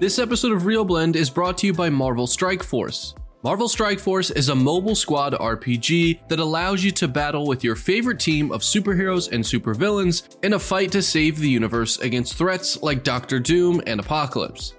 This episode of ReelBlend is brought to you by Marvel Strike Force. Marvel Strike Force is a mobile squad RPG that allows you to battle with your favorite team of superheroes and supervillains in a fight to save the universe against threats like Doctor Doom and Apocalypse.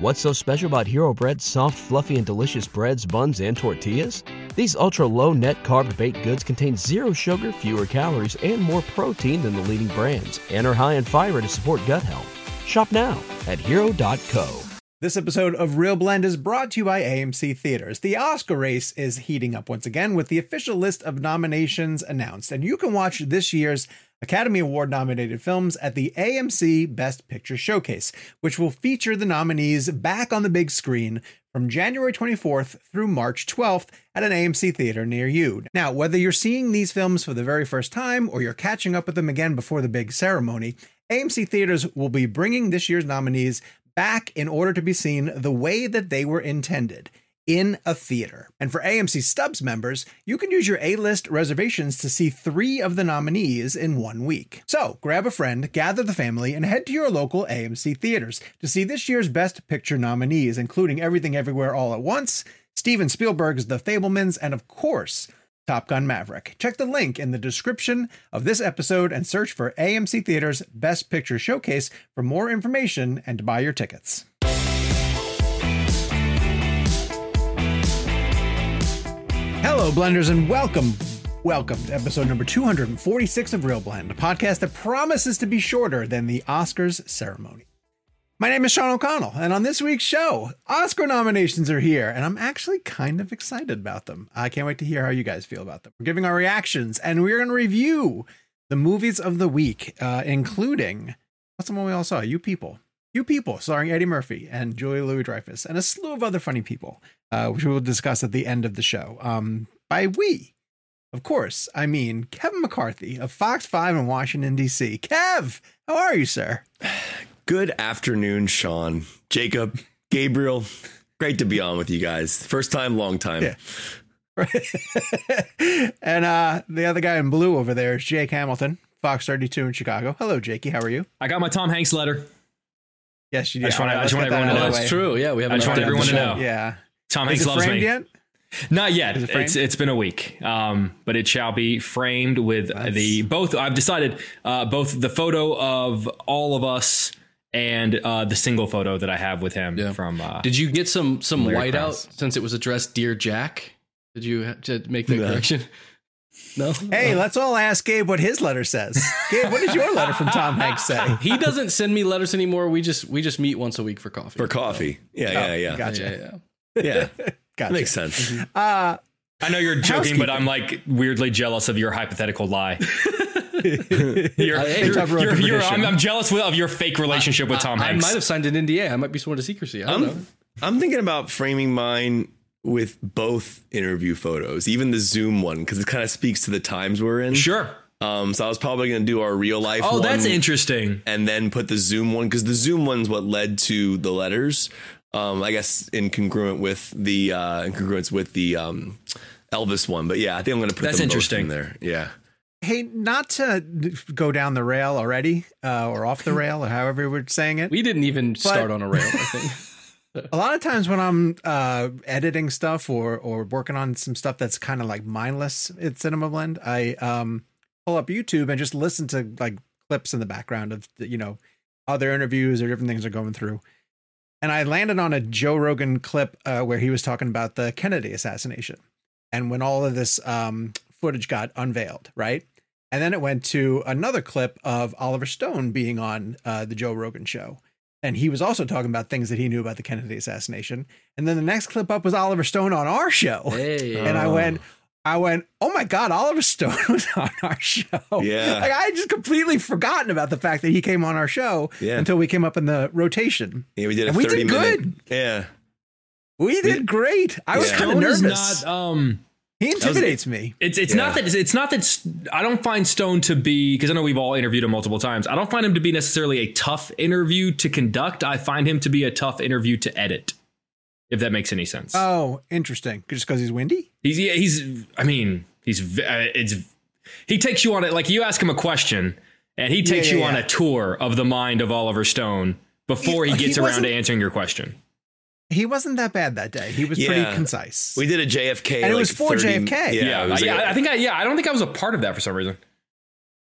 What's so special about Hero Bread's soft, fluffy, and delicious breads, buns, and tortillas? These ultra low net carb baked goods contain zero sugar, fewer calories, and more protein than the leading brands, and are high in fiber to support gut health. Shop now at hero.co. This episode of ReelBlend is brought to you by AMC Theaters. The Oscar race is heating up once again with the official list of nominations announced, and you can watch this year's Academy Award nominated films at the AMC Best Picture Showcase, which will feature the nominees back on the big screen from January 24th through March 12th at an AMC theater near you. Now, whether you're seeing these films for the very first time or you're catching up with them again before the big ceremony, AMC Theaters will be bringing this year's nominees back in order to be seen the way that they were intended in a theater. And for AMC Stubs members, you can use your A list reservations to see three of the nominees in one week. So grab a friend, gather the family, and head to your local AMC theaters to see this year's Best Picture nominees, including Everything Everywhere All at Once, Steven Spielberg's The Fabelmans, and of course, Top Gun Maverick. Check the link in the description of this episode and search for AMC Theaters Best Picture Showcase for more information and to buy your tickets. Hello, blenders, and welcome. Welcome to episode number 246 of ReelBlend, a podcast that promises to be shorter than the Oscars ceremony. My name is Sean O'Connell, and on this week's show, Oscar nominations are here, and I'm actually kind of excited about them. I can't wait to hear how you guys feel about them. We're giving our reactions, and we're going to review the movies of the week, uh, including what's the one we all saw? You People. You People, starring Eddie Murphy and Julia Louis Dreyfus, and a slew of other funny people, uh, which we will discuss at the end of the show. Um, by we, of course, I mean Kevin McCarthy of Fox 5 in Washington, D.C. Kev, how are you, sir? Good afternoon, Sean, Jacob, Gabriel. Great to be on with you guys. First time, long time. Yeah. and uh, the other guy in blue over there is Jake Hamilton, Fox 32 in Chicago. Hello, Jakey. How are you? I got my Tom Hanks letter. Yes, you do. I just want, All I just want everyone to know. out That's true. Yeah, we have I just want everyone to know. Yeah. Tom Hanks loves me. yet? Not yet. It it's it's been a week, um, but it shall be framed with That's- the both. I've decided uh, both the photo of all of us and uh, the single photo that I have with him Yeah. from. Uh, Did you get some some Larry white out since it was addressed Dear Jack? Did you have to make that No. correction? No. Hey, let's all ask Gabe what his letter says. Gabe, what does your letter from Tom Hanks say? he doesn't send me letters anymore. We just we just meet once a week for coffee. For coffee. Yeah, yeah, yeah. Gotcha. Yeah, yeah. Yeah. Gotcha. Makes sense. Uh, I know you're joking, but I'm like weirdly jealous of your hypothetical lie. you're, Hey, you're- Tub Road you're- you're- I'm, I'm jealous of your fake relationship with Tom I Hanks. I might have signed an NDA. I might be sworn to secrecy. I don't I'm, I'm thinking about framing mine with both interview photos, even the Zoom one, because it kind of speaks to the times we're in. Sure. Um, so I was probably going to do our real life Oh, one that's interesting. and then put the Zoom one, because the Zoom one's what led to the letters. Um, I guess in congruent with the uh, in congruence with the um, Elvis one, but yeah, I think I'm going to put That's them both interesting. in there. Yeah, hey, not to go down the rail already, uh, or off the rail, or however we're saying it. We didn't even start on a rail. I think. a lot of times when I'm uh, editing stuff or or working on some stuff that's kind of like mindless at Cinema Blend, I um, pull up YouTube and just listen to like clips in the background of you know other interviews or different things they're going through. And I landed on a Joe Rogan clip uh, where he was talking about the Kennedy assassination and when all of this um, footage got unveiled, right? And then it went to another clip of Oliver Stone being on uh, the Joe Rogan show. And he was also talking about things that he knew about the Kennedy assassination. And then the next clip up was Oliver Stone on our show. Hey. And I went, I went, oh my God, Oliver Stone was on our show. Yeah. Like I had just completely forgotten about the fact that he came on our show Yeah. until we came up in the rotation. Yeah, we did a And we did minute. good. Yeah. We did great. I was kind of Stone is nervous. not. Um, he intimidates me. it's it's Yeah. not that it's not that I don't find Stone to be because I know we've all interviewed him multiple times. I don't find him to be necessarily a tough interview to conduct. I find him to be a tough interview to edit. If that makes any sense. Oh, interesting. Just because he's windy? He's yeah, he's. I mean, he's. Uh, it's. He takes you on it like you ask him a question, and he takes Yeah, you yeah, on yeah. a tour of the mind of Oliver Stone before he, He- he gets around to answering your question. He wasn't that bad that day. He was Yeah. pretty concise. We did a JFK. And it was for 30 JFK. Yeah. Yeah, it was I, like a- I think I. Yeah, I don't think I was a part of that for some reason.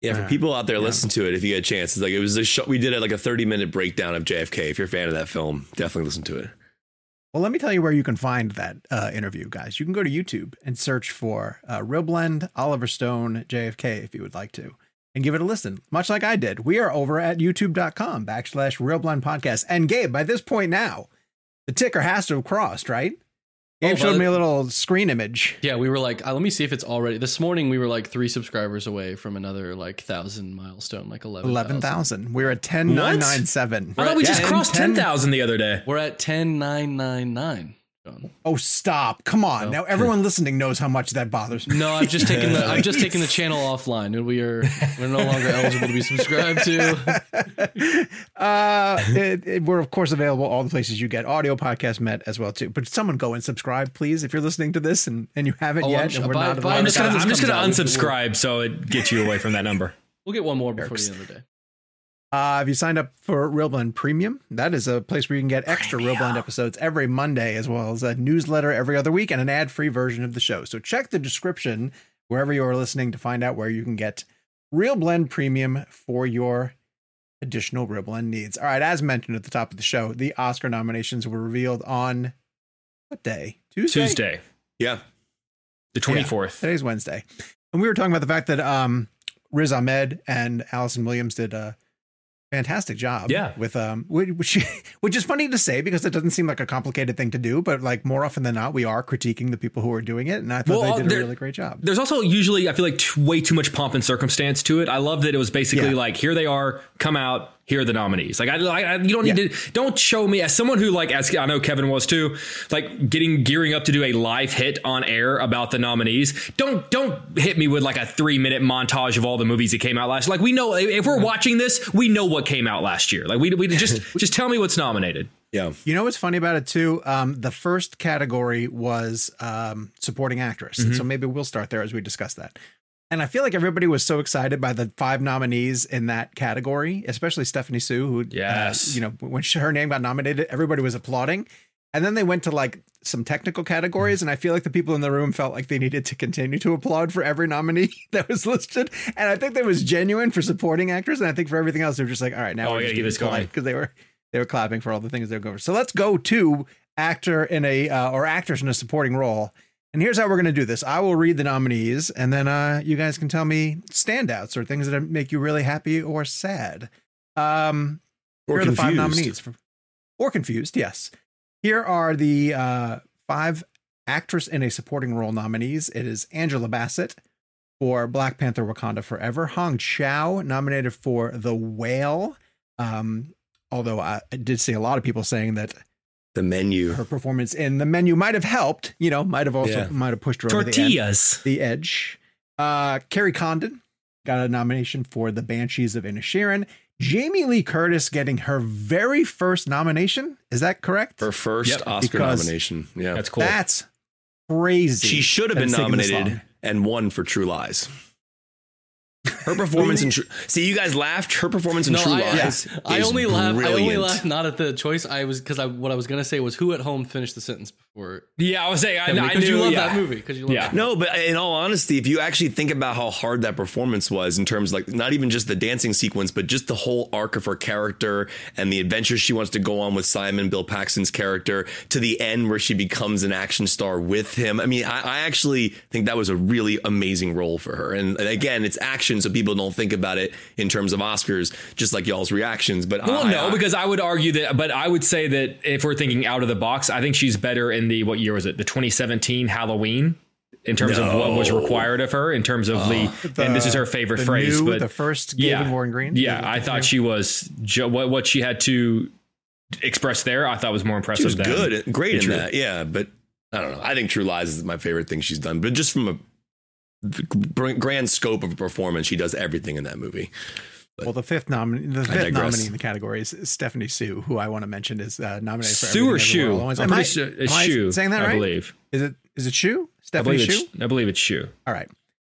Yeah, for people out there, listen to it if you get a chance. It's like it was a show. We did it like a thirty minute breakdown of JFK. If you're a fan of that film, definitely listen to it. Well, let me tell you where you can find that uh, interview, guys. You can go to YouTube and search for uh, ReelBlend, Oliver Stone, JFK, if you would like to, and give it a listen, much like I did. We are over at youtube.com backslash ReelBlend Podcast. And Gabe, by this point now, the ticker has to have crossed, right? Gabe Oh, showed me a little screen image. Yeah, we were like, uh, let me see if it's already. This morning we were like three subscribers away from another like thousand milestone, like 11,000. 11,000. We're at 10,997. I thought we Yeah, just crossed 10 ten thousand the other day. We're at 10,999. John. Oh, stop. Come on. Now, everyone listening knows how much that bothers me. No, I've just taken the I've just taken the channel offline, and we are we're no longer eligible to be subscribed to. uh, it, it- we're of course available all the places you get audio podcast met as well too. But someone go and subscribe, please, if you're listening to this and, and you haven't Oh, I'm yet. and we're by- not. by I'm just gonna. I'm just gonna unsubscribe so it gets you away from that number. We'll get one more before Jerks. the end of the day. Uh, if you signed up for ReelBlend Premium, that is a place where you can get extra ReelBlend episodes every Monday, as well as a newsletter every other week and an ad-free version of the show. So check the description wherever you are listening to find out where you can get ReelBlend Premium for your additional ReelBlend needs. All right, as mentioned at the top of the show, the Oscar nominations were revealed on what day? Tuesday. Tuesday, Yeah. the twenty fourth. Today's Wednesday. And we were talking about the fact that um, Riz Ahmed and Allison Williams did a fantastic job. Yeah. With um, which which is funny to say because it doesn't seem like a complicated thing to do, but like more often than not, we are critiquing the people who are doing it, and I thought Well, they did a really great job. There's also usually I feel like t- way too much pomp and circumstance to it. I love that it was basically Yeah. like here they are, come out, here are the nominees. Like I, I you don't need Yeah. to don't show me as someone who like as I know Kevin was too, like getting gearing up to do a live hit on air about the nominees. Don't don't hit me with like a three minute montage of all the movies that came out last. Like we know if we're watching this, we know what came out last year. Like we we just just tell me what's nominated. Yeah. You know what's funny about it too? Um, the first category was um, supporting actress, Mm-hmm. and so maybe we'll start there as we discuss that. And I feel like everybody was so excited by the five nominees in that category, especially Stephanie Hsu, who, uh, Yes. you know, when she, her name got nominated, everybody was applauding. And then they went to like some technical categories, and I feel like the people in the room felt like they needed to continue to applaud for every nominee that was listed. And I think that was genuine for supporting actors, and I think for everything else, they were just like, all right, now Oh, we're yeah, just going. because they were they were clapping for all the things they were going for. So let's go to actor in a uh, or actors in a supporting role. And here's how we're going to do this. I will read the nominees, and then uh, you guys can tell me standouts or things that make you really happy or sad. Um, Or here are the five nominees. For, or confused, yes. Here are the uh, five actress in a supporting role nominees. It is Angela Bassett for Black Panther Wakanda Forever. Hong Chau nominated for The Whale. Um, although I did see a lot of people saying that The menu. her performance in the menu might have helped, you know, might have also Yeah. might have pushed her over the, end, Tortillas. the edge. Uh, Kerry Condon got a nomination for The Banshees of Inisherin. Jamie Lee Curtis getting her very first nomination. Is that correct? Her first Yep. Oscar Because- nomination. Yeah. That's cool. That's crazy. She should have been it's taken this nominated and won for True Lies. Her performance in True See, you guys laughed. Her performance in No, True I, Lies. I is only laughed. I only laughed not at the choice. I was because I what I was gonna say was who at home finished the sentence before. yeah, I was saying I, I knew you love yeah. that movie. Because you love Yeah. that No, but in all honesty, if you actually think about how hard that performance was in terms like not even just the dancing sequence, but just the whole arc of her character and the adventures she wants to go on with Simon, Bill Paxton's character, to the end where she becomes an action star with him. I mean, I, I actually think that was a really amazing role for her. And, and again, it's action, so people don't think about it in terms of Oscars, just like y'all's reactions. But Well, I, no, I- because I would argue that, but I would say that if we're thinking out of the box, I think she's better in the what year was it? The 2017 Halloween. In terms of what was required of her, in terms of the, uh, and this is her favorite the phrase, new- but the first yeah, David Gordon Green. Yeah, I thought new- she was jo- what what she had to express there. I thought was more impressive. she was than good, great in True. that. Yeah, but I don't know. I think True Lies is my favorite thing she's done. But just from a gr- grand scope of a performance, she does everything in that movie. Well, the fifth nominee, the fifth nominee in the category is Stephanie Hsu, who I want to mention is uh, nominated for Sue or Everything Shoe? All at Once. I'm Am I- sure it's am I Shoe. Saying that I right? believe. Is it is it Shoe? Stephanie believe, Shoe? I believe it's Shoe. All right.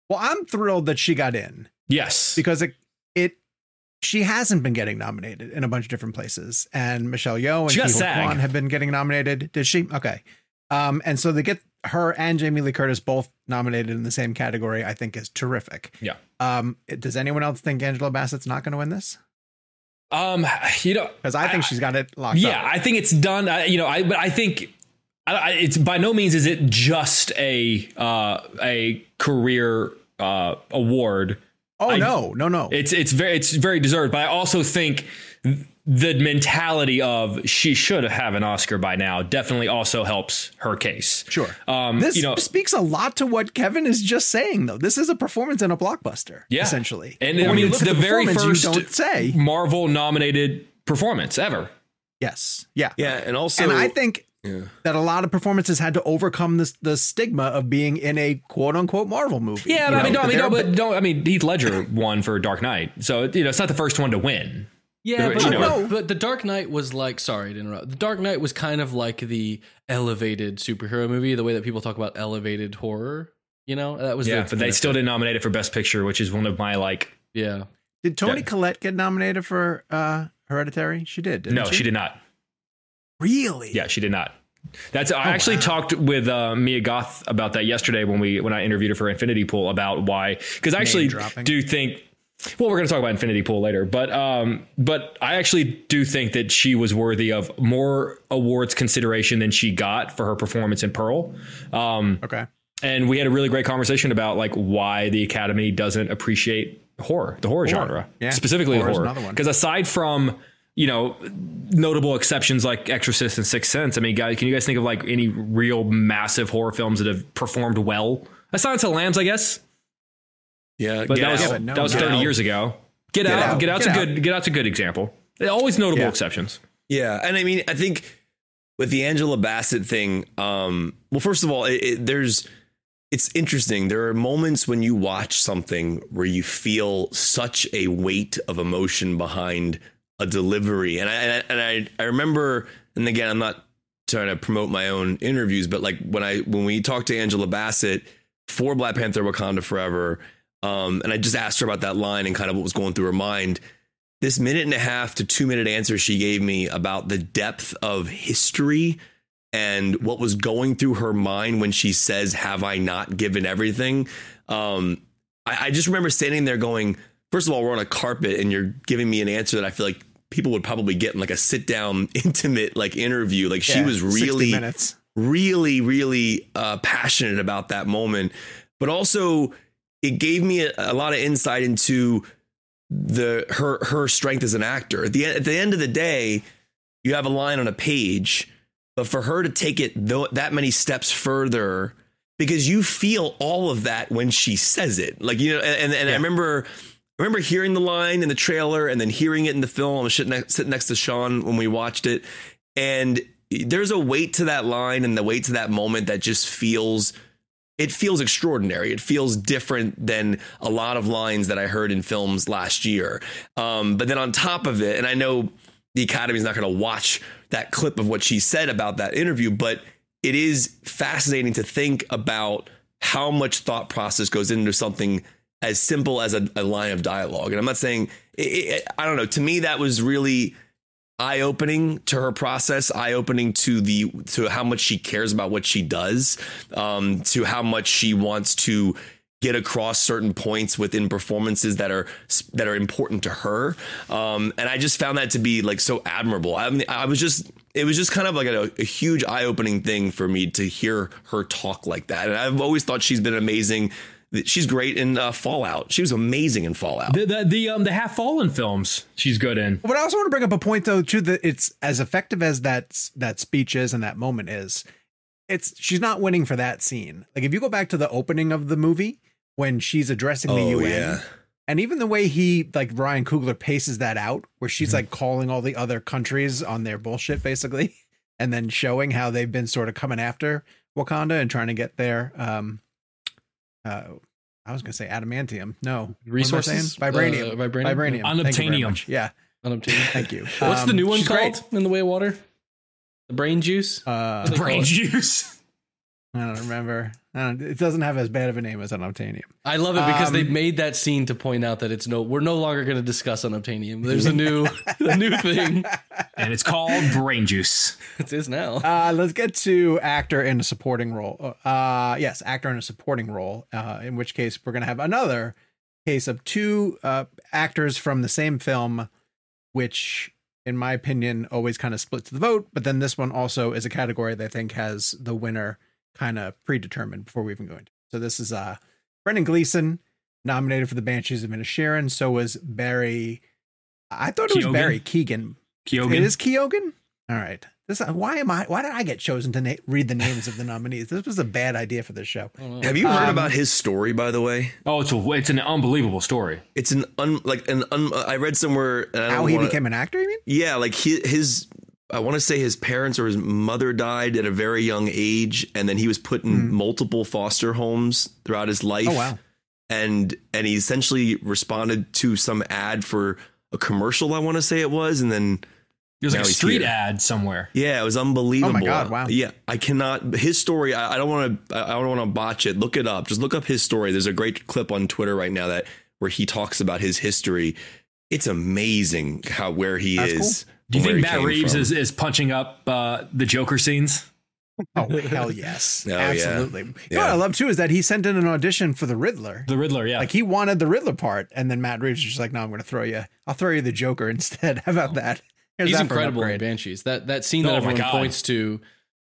Well, I'm thrilled that she got in Yes. because it it she hasn't been getting nominated in a bunch of different places, and Michelle Yeoh and She got Ke Huy SAG. Quan have been getting nominated. Did she? Okay. Um, and so they get her and Jamie Lee Curtis both nominated in the same category. I think is terrific. Yeah. Um, does anyone else think Angela Bassett's not going to win this? Um, you know, Because I think she's got it locked yeah, up. I think it's done. I, you know, I but I think I, I, it's by no means is it just a uh, a career uh, award. Oh I- no, no, no. It's it's very it's very deserved, but I also think the mentality of she should have an Oscar by now definitely also helps her case. Sure. Um, this you know, speaks a lot to what Kevin is just saying, though. This is a performance in a blockbuster, Yeah. essentially. and But I when mean you it's look the very first don't say Marvel nominated performance ever. yes, yeah, Yeah, and also, and I think Yeah. that a lot of performances had to overcome this the stigma of being in a quote unquote Marvel movie. Yeah, you but I mean, know? no, I mean, no, they're- but don't. I mean, Heath Ledger won for Dark Knight, so you know it's not the first one to win. Yeah, You but, know- but, but the Dark Knight was like sorry to interrupt. The Dark Knight was kind of like the elevated superhero movie, the way that people talk about elevated horror. You know, that was Yeah, the but they still didn't nominate it for Best Picture, which is one of my like. Yeah, did Toni Yeah. Collette get nominated for uh, Hereditary? She did. Didn't No, she? she did not. Really? Yeah, she did not. That's I actually wow. talked with uh, Mia Goth about that yesterday when we when I interviewed her for Infinity Pool about why because I actually do think well we're going to talk about Infinity Pool later but um but I actually do think that she was worthy of more awards consideration than she got for her performance in Pearl. Um Okay. and we had a really great conversation about like why the academy doesn't appreciate horror the horror, genre Yeah. specifically horror one. because aside from you know notable exceptions like exorcist and sixth sense i mean guys can you guys think of like any real massive horror films that have performed well aside to lambs i guess yeah, but that was Out. but no, that was 30 Out. years ago get, Get out, Out. get out's Get a Out. good get out's a good example always notable Yeah. exceptions Yeah, and I mean, I think with the Angela Bassett thing, um, well, first of all, it, it, there's it's interesting. There are moments when you watch something where you feel such a weight of emotion behind a delivery, and I and I, and I, I remember, and again, I'm not trying to promote my own interviews, but like when I when we talked to Angela Bassett for Black Panther: Wakanda Forever, um, and I just asked her about that line and kind of what was going through her mind this minute and a half to two minute answer she gave me about the depth of history and what was going through her mind when she says, Have I not given everything? Um, I, I just remember standing there going, First of all, we're on a carpet and you're giving me an answer that I feel like people would probably get in like a sit down, intimate like interview. Like she was really really, really uh, passionate about that moment. But also, it gave me a, a lot of insight into the her her strength as an actor. At the at the end of the day, you have a line on a page, but for her to take it th- that many steps further, because you feel all of that when she says it. Like you know, and and I remember. I remember hearing the line in the trailer and then hearing it in the film. I was sitting next, sitting next to Sean when we watched it, and there's a weight to that line and the weight to that moment that just feels it feels extraordinary. It feels different than a lot of lines that I heard in films last year. Um, but then on top of it, and I know the Academy's not going to watch that clip of what she said about that interview, but it is fascinating to think about how much thought process goes into something as simple as a, a line of dialogue. And I'm not saying, it, it, I don't know, to me, that was really eye opening to her process, eye opening to the to how much she cares about what she does, um, to how much she wants to get across certain points within performances that are that are important to her. Um, and I just found that to be like so admirable. I mean, I was just it was just kind of like a, a huge eye opening thing for me to hear her talk like that. And I've always thought she's been amazing she's great in uh, Fallout. She was amazing in Fallout. The the the, um, the Has Fallen films, she's good in. But I also want to bring up a point though, too, that it's as effective as that that speech is and that moment is. It's she's not winning for that scene. Like if you go back to the opening of the movie when she's addressing the Oh, UN, yeah. and even the way he like Ryan Coogler paces that out, where she's Mm-hmm. like calling all the other countries on their bullshit basically, and then showing how they've been sort of coming after Wakanda and trying to get their um, uh, I was gonna say adamantium. No, What am I Resources? vibranium, Uh, vibranium? vibranium, Thank you very Unobtainium. much. Yeah, Unobtainium. thank you. What's the Um, new one called great. in the way of water? The brain juice. Uh, What do they call Brain juice. I don't remember. I don't, it doesn't have as bad of a name as unobtainium. I love it because they Um, made that scene to point out that it's no. We're no longer going to discuss unobtainium. There's a new, a new thing. and it's called Brain Juice. It is now. Uh, let's get to actor in a supporting role. Uh, yes, actor in a supporting role. Uh, in which case, we're gonna have another case of two uh, actors from the same film, which, in my opinion, always kind of splits the vote. But then this one also is a category that I think has the winner kind of predetermined before we even go into. it. So this is uh, Brendan Gleeson nominated for the Banshees of Inisherin. So was Barry. I thought it was Keoghan? Barry Keegan. Kyogen. It is Keoghan. All right. This why am I? Why did I get chosen to na- read the names of the nominees? This was a bad idea for this show. Have you heard Um, about his story, by the way? Oh, it's a, it's an unbelievable story. It's an un like an un. I read somewhere. And I How he wanna- became an actor? You mean? Yeah, like his, his I want to say his parents or his mother died at a very young age, and then he was put in multiple foster homes throughout his life. Hmm. Oh wow. And and he essentially responded to some ad for a commercial. I want to say it was, and then It was like a street here. ad somewhere. yeah, it was unbelievable. Oh my God, wow. Yeah, I cannot. His story. I, I don't want to. I don't want to botch it. Look it up. Just look up his story. There's a great clip on Twitter right now that where he talks about his history. It's amazing how where he That's is. Do you think Matt Reeves from. is, is punching up uh, the Joker scenes? Oh hell yes, Oh, yeah. absolutely. You know what I love too is that he sent in an audition for the Riddler. The Riddler, yeah. Like he wanted the Riddler part, and then Matt Reeves was just like, "No, I'm going to throw you. I'll throw you the Joker instead. How about that?" Here's He's that incredible in. Banshees. That that scene Oh that everyone points to,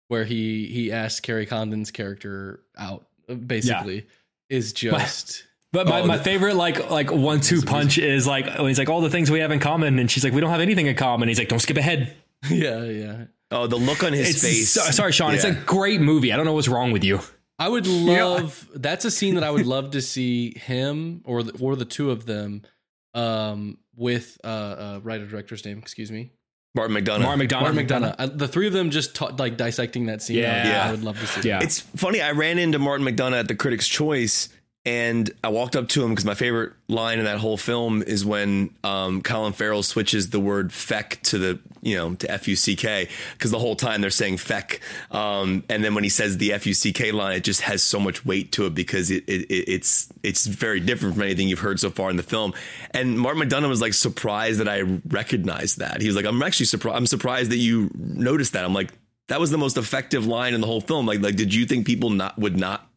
where he he asks Kerry Condon's character out, uh, basically, is just. But my, Oh, my favorite like like one two punch is like when he's like all the things we have in common, and she's like we don't have anything in common. He's like don't skip ahead. yeah, yeah. Oh, the look on his It's face. so- sorry, Sean. It's a great movie. I don't know what's wrong with you. I would know, love. that's a scene that I would love to see him or the, or the two of them, um, with uh, uh writer director's name. Excuse me, Martin McDonagh. Martin McDonagh. Martin McDonagh. I, the three of them just ta- like dissecting that scene. I would- Yeah. I would love to see. Yeah. It's funny. I ran into Martin McDonagh at the Critics' Choice, and I walked up to him because my favorite line in that whole film is when um, Colin Farrell switches the word "feck" to the you know to F U C K because the whole time they're saying "feck," um, and then when he says the F U C K line, it just has so much weight to it because it, it, it it's it's very different from anything you've heard so far in the film. And Martin McDonagh was like surprised that I recognized that. He was like, "I'm actually surprised. I'm surprised that you noticed that." I'm like. That was the most effective line in the whole film. Like, like, did you think people not would not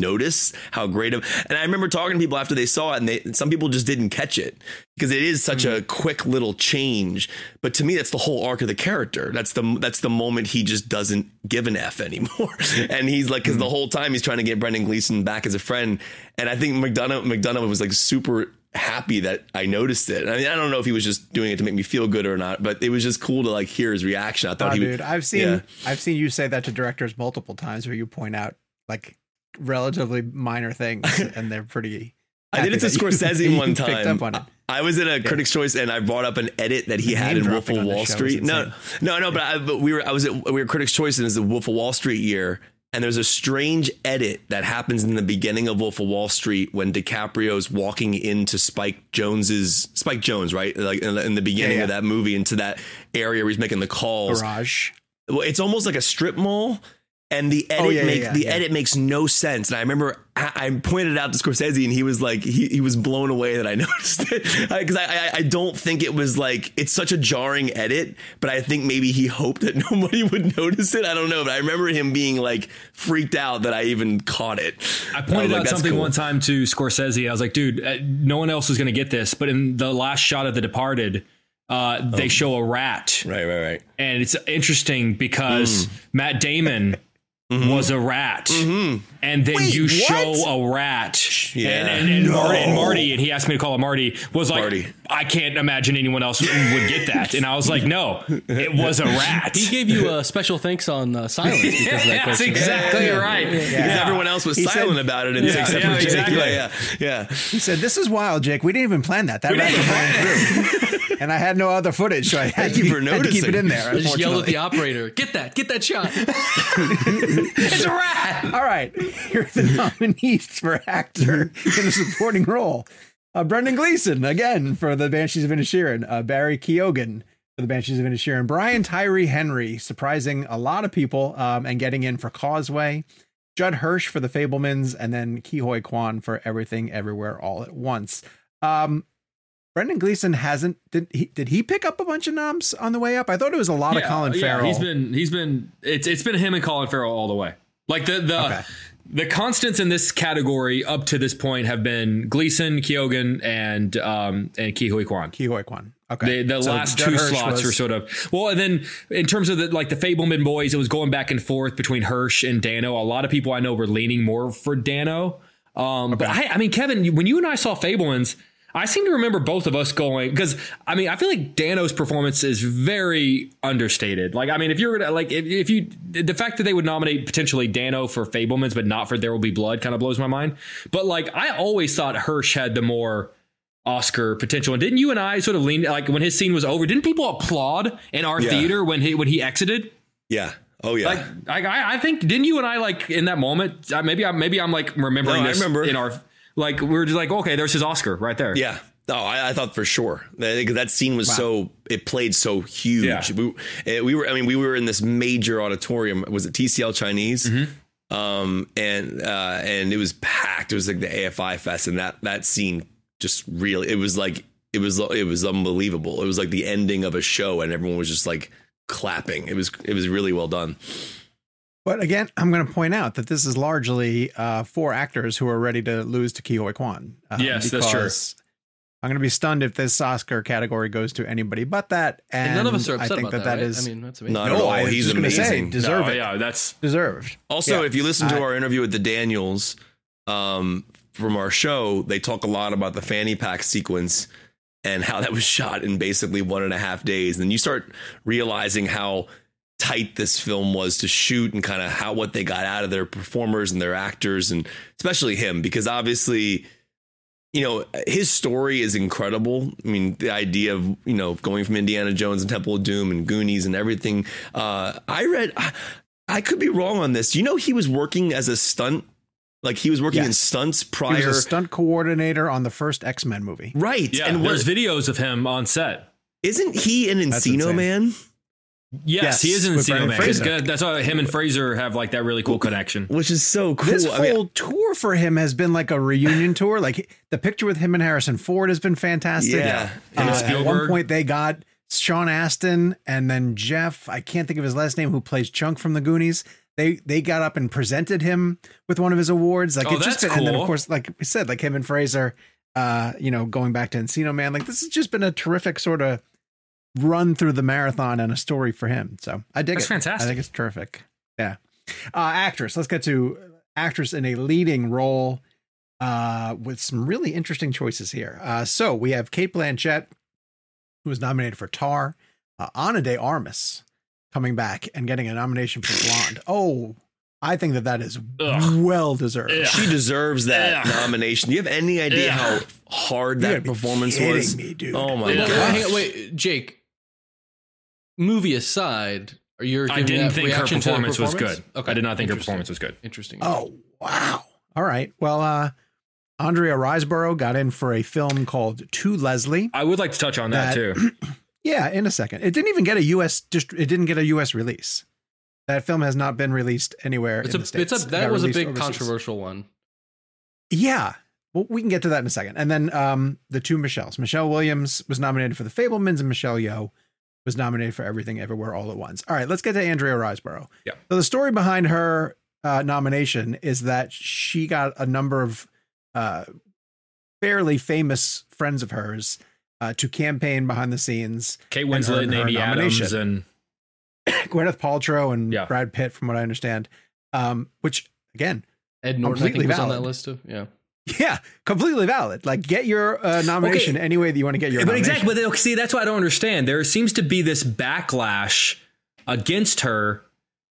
notice how great of and I remember talking to people after they saw it and they some people just didn't catch it because it is such a mm. quick little change. But to me that's the whole arc of the character. That's the that's the moment he just doesn't give an f anymore. And he's like because the mm. whole time he's trying to get Brendan Gleeson back as a friend. And I think McDonagh McDonagh was like super happy that I noticed it. I mean I don't know if he was just doing it to make me feel good or not but it was just cool to like hear his reaction. I thought Oh, he dude, I've seen yeah. I've seen you say that to directors multiple times, where you point out like relatively minor things, and they're pretty. I did it to happy that you- Scorsese one time. Picked up on it. I was in a Critics' Choice and I brought up an edit that he The had in Wolf of Wall Street. No, no, no. But, I, but we were. I was at we were Critics' Choice and it's the Wolf of Wall Street year. And there's a strange edit that happens in the beginning of Wolf of Wall Street when DiCaprio's walking into Spike Jonze's Spike Jonze, right? Like in the, in the beginning Yeah, yeah. of that movie, into that area where he's making the calls. Garage. Well, it's almost like a strip mall. And the edit Oh, yeah, yeah, makes yeah, the yeah. edit makes no sense. And I remember I, I pointed it out to Scorsese, and he was like, he, he was blown away that I noticed it because I, I I don't think it was like it's such a jarring edit, but I think maybe he hoped that nobody would notice it. I don't know, but I remember him being like freaked out that I even caught it. I was pointed like, out "That's something cool." one time to Scorsese. I was like, dude, uh, no one else is going to get this. But in the last shot of The Departed, uh, they show a rat. Right, right, right. And it's interesting Mm. because Matt Damon was a rat, and then Wait, you what? show a rat, Yeah. and, and, and, Marty, and Marty, and he asked me to call him Marty, was like, Marty. I can't imagine anyone else would get that, and I was like, no, it was a rat. He gave you a special thanks on uh, silence because of that That's question. exactly right. Because Yeah. everyone else was He said- silent about it, and Yeah, except yeah, for Jake. exactly. Yeah, yeah, yeah. He said, "This is wild, Jake. We didn't even plan that. That rat was ran through, and I had no other footage, so I had, Thank you to, for had to keep it in there." I just yelled at the operator, "Get that! Get that shot!" it's a rat. All right, here are the nominees for actor in a supporting role: uh, Brendan Gleeson again for the Banshees of Inisherin, uh, Barry Keoghan for the Banshees of Inisherin, Brian Tyree Henry, surprising a lot of people um, and getting in for Causeway, Judd Hirsch for the Fabelmans, and then Ke Huy Quan for Everything Everywhere All at Once. Um, Brendan Gleeson hasn't did he did he pick up a bunch of noms on the way up? I thought it was a lot of Colin Farrell. He's been he's been it's it's been him and Colin Farrell all the way. Like the the Okay. the constants in this category up to this point have been Gleeson, Keoghan, and um and Ke Huy Quan. Kihoy Kwan. Okay, The, the So last Judd two Hirsch slots was- were sort of well, and then in terms of the like the Fabelman boys, it was going back and forth between Hirsch and Dano. A lot of people I know were leaning more for Dano. Um, But I, I mean, Kevin, when you and I saw Fabelmans, I seem to remember both of us going because I mean, I feel like Dano's performance is very understated. Like, I mean, if you're gonna like, if, if you the fact that they would nominate potentially Dano for Fabelmans, but not for There Will Be Blood, kind of blows my mind. But like, I always thought Hirsch had the more Oscar potential. And didn't you and I sort of lean like when his scene was over? Didn't people applaud in our Yeah. theater when he when he exited? Yeah. Oh yeah. Like, like I, I think didn't you and I like in that moment? uh, Maybe I maybe I'm like remembering No, I this remember. in our like we were just like okay, there's his Oscar right there. Yeah. No, I, I thought for sure I that scene was so it played so huge. Yeah. We, we were I mean we were in this major auditorium. Was it TCL Chinese? Mm-hmm. Um and uh and it was packed. It was like the AFI fest and that that scene just really it was like it was it was unbelievable. It was like the ending of a show and everyone was just like clapping. It was it was really well done. But again, I'm going to point out that this is largely uh, four actors who are ready to lose to Ke Huy Quan. uh, Yes, that's true. because I'm going to be stunned if this Oscar category goes to anybody but that. And, And none of us are I upset think about that that. that right? is I mean, that's amazing. Not no. at all. I He's just gonna say, amazing. deserve No, it, yeah, that's deserved. Also, Yeah. if you listen to Uh, our interview with the Daniels um, from our show, they talk a lot about the fanny pack sequence and how that was shot in basically one and a half days. And you start realizing how tight this film was to shoot and kind of how what they got out of their performers and their actors and especially him because obviously you know his story is incredible i mean the idea of you know going from indiana jones and temple of doom and goonies and everything uh i read I, I could be wrong on this do you know he was working as a stunt like he was working in Yes. stunts He prior was a stunt coordinator on the first X Men movie. right yeah. and there's what, videos of him on set. isn't he an That's encino man Yes, Yes, he is in with Encino Man. It's Fraser. good. That's why him and Fraser have like that really cool connection. which is so cool This I mean, whole tour for him has been like a reunion tour. Like the picture with him and Harrison Ford has been fantastic. Yeah. Uh, at one point, they got Sean Astin and then Jeff. I can't think of his last name, who plays Chunk from the Goonies. They they got up and presented him with one of his awards. Like Oh, it's just that's been, and then of course, like we said, like him and Fraser. Uh, you know, going back to Encino Man, like this has just been a terrific sort of run through the marathon and a story for him. So I dig That's it. fantastic. I think it's terrific. Yeah. Uh, actress. Let's get to actress in a leading role uh, with some really interesting choices here. Uh, so we have Cate Blanchett, who was nominated for Tar, uh, Ana de Armas coming back and getting a nomination for Blonde. Oh, I think that that is Ugh. well deserved. Ugh. she deserves that Ugh. nomination. Do you have any idea Ugh. how hard that gotta performance was? me, dude. Oh my Yeah. God! hang wait, Jake. Movie aside, are you? I didn't think her performance, was good. Okay, I did not think her performance was good. Interesting. Oh, wow. All right. Well, uh, Andrea Riseborough got in for a film called To Leslie. I would like to touch on that, That- too. Yeah, in a second. It didn't even get a US dist- it didn't get a US release. That film has not been released anywhere it's in a, the States. it's a that got was a big overseas. controversial one. Yeah. Well, we can get to that in a second. And then um, the two Michelles. Michelle Williams was nominated for The Fabelmans, and Michelle Yeoh was nominated for Everything Everywhere All at Once. All right, let's get to Andrea Riseborough. Yeah. So the story behind her uh, nomination is that she got a number of uh, fairly famous friends of hers uh, to campaign behind the scenes. Kate and Winslet earn and Amy nomination. Adams and Gwyneth Paltrow and Yeah. Brad Pitt, from what I understand. Um, which again, Ed Norton, I think, Completely was on that list too. Yeah. Yeah, completely valid. Like, get your uh, nomination Okay. any way that you want to get your. but nomination. exactly, but see, that's what I don't understand. There seems to be this backlash against her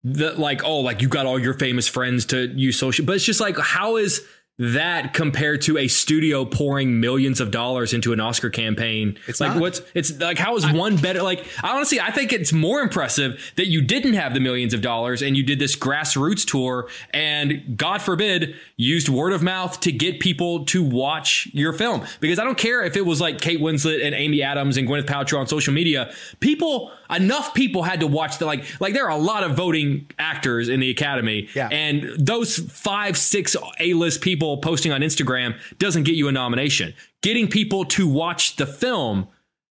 that, like, oh, like you got all your famous friends to use social, but it's just like, how is that compared to a studio pouring millions of dollars into an Oscar campaign? It's like, not. what's it's like? How is one better? Like, honestly, I think it's more impressive that you didn't have the millions of dollars and you did this grassroots tour and, God forbid, used word of mouth to get people to watch your film. Because I don't care if it was like Kate Winslet and Amy Adams and Gwyneth Paltrow on social media. People, enough people had to watch the like. Like there are a lot of voting actors in the Academy, Yeah. and those five, six A-list people posting on Instagram doesn't get you a nomination. Getting people to watch the film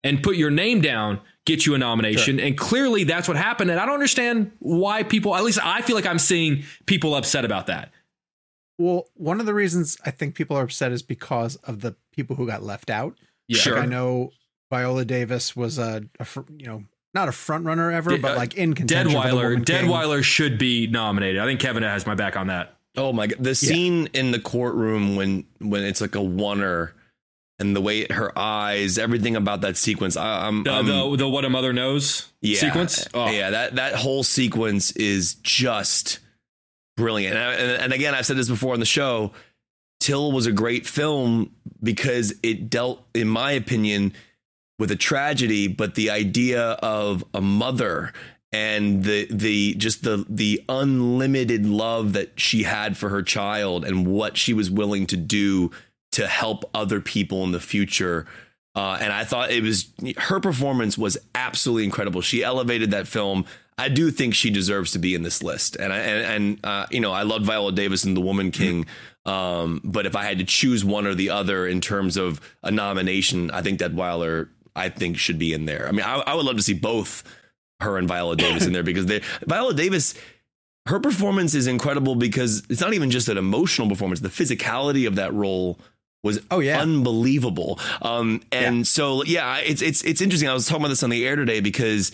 and put your name down get you a nomination. And clearly that's what happened. And I don't understand why people, at least I feel like I'm seeing people upset about that. Well, one of the reasons I think people are upset is because of the people who got left out. Yeah. Sure. Like, I know Viola Davis was a, a you know, not a front runner ever, Yeah, but uh, like in contention. for the Deadwyler, Woman Deadwyler should be nominated. I think Kevin has my back on that. Oh my god, the scene in the courtroom when when it's like a oneer and the way her eyes, everything about that sequence. I, I'm, The, I'm the, the what a mother knows yeah, sequence. Oh. Yeah, that that whole sequence is just brilliant. And, I- and, and again, I've said this before on the show. Till was a great film because it dealt, in my opinion, with a tragedy, but the idea of a mother and the the just the the unlimited love that she had for her child and what she was willing to do to help other people in the future. Uh, and I thought it was her performance was absolutely incredible. She elevated that film. I do think she deserves to be in this list. And I and, and uh, you know I loved Viola Davis and The Woman King. Um, but if I had to choose one or the other in terms of a nomination, I think that Weiler I think should be in there. I mean, I, I would love to see both her and Viola Davis in there because they Viola Davis her performance is incredible because it's not even just an emotional performance the physicality of that role was Oh, yeah. unbelievable um and so yeah it's it's it's interesting i was talking about this on the air today because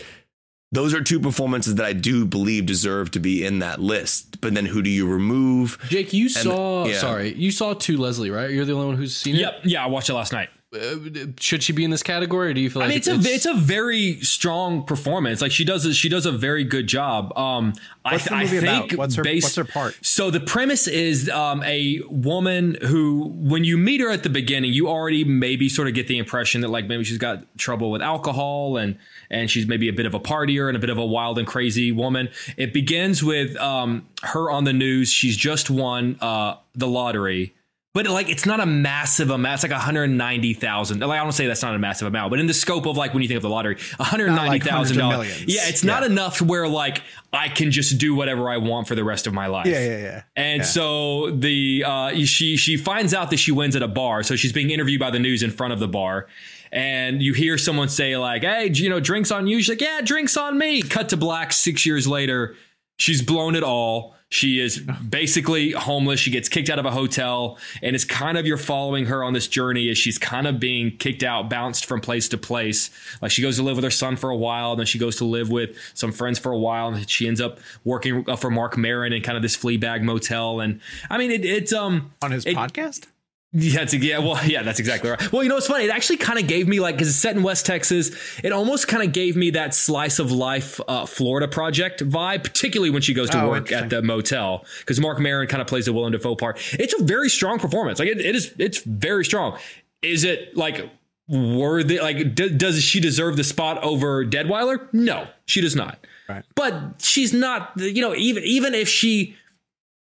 those are two performances that i do believe deserve to be in that list but then who do you remove Jake, you saw. yeah. Sorry, you saw to Leslie, right? You're the only one who's seen it. Yep. Yeah, I watched it last night. It. Uh, should she be in this category? Or do you feel I like mean, it's a it's a very strong performance. Like she does a, she does a very good job. Um, What's the I, movie I about? What's her- based- what's her part? So the premise is um, a woman who, when you meet her at the beginning, you already maybe sort of get the impression that like maybe she's got trouble with alcohol and and she's maybe a bit of a partier and a bit of a wild and crazy woman. It begins with um, her on the news. She's just won uh, the lottery. But like it's not a massive amount. It's like 190,000. Like I don't say that's not a massive amount, but in the scope of like when you think of the lottery, $190,000. hundreds of millions. yeah, it's not enough where like I can just do whatever I want for the rest of my life. Yeah, yeah, yeah. And Yeah. so the uh, she she finds out that she wins at a bar. So she's being interviewed by the news in front of the bar. And you hear someone say like, "Hey, you know, drinks on you." She's like, "Yeah, drinks on me." Cut to black. Six years later, she's blown it all. She is basically homeless. She gets kicked out of a hotel, and it's kind of you're following her on this journey as she's kind of being kicked out, bounced from place to place. Like she goes to live with her son for a while, and then she goes to live with some friends for a while, and she ends up working uh, for Marc Maron in kind of this flea bag motel. And I mean, it, it's um on his it- podcast. Yeah, yeah, well, yeah, that's exactly right. Well, you know, it's funny. It actually kind of gave me like because it's set in West Texas. It almost kind of gave me that slice of life uh, Florida project vibe, particularly when she goes to Oh, work at the motel because Marc Maron kind of plays the Willem Dafoe part. It's a very strong performance. Like it, it is, it's very strong. Is it like worthy? Like, d- does she deserve the spot over Deadwyler? No, she does not. Right. But she's not. You know, even even if she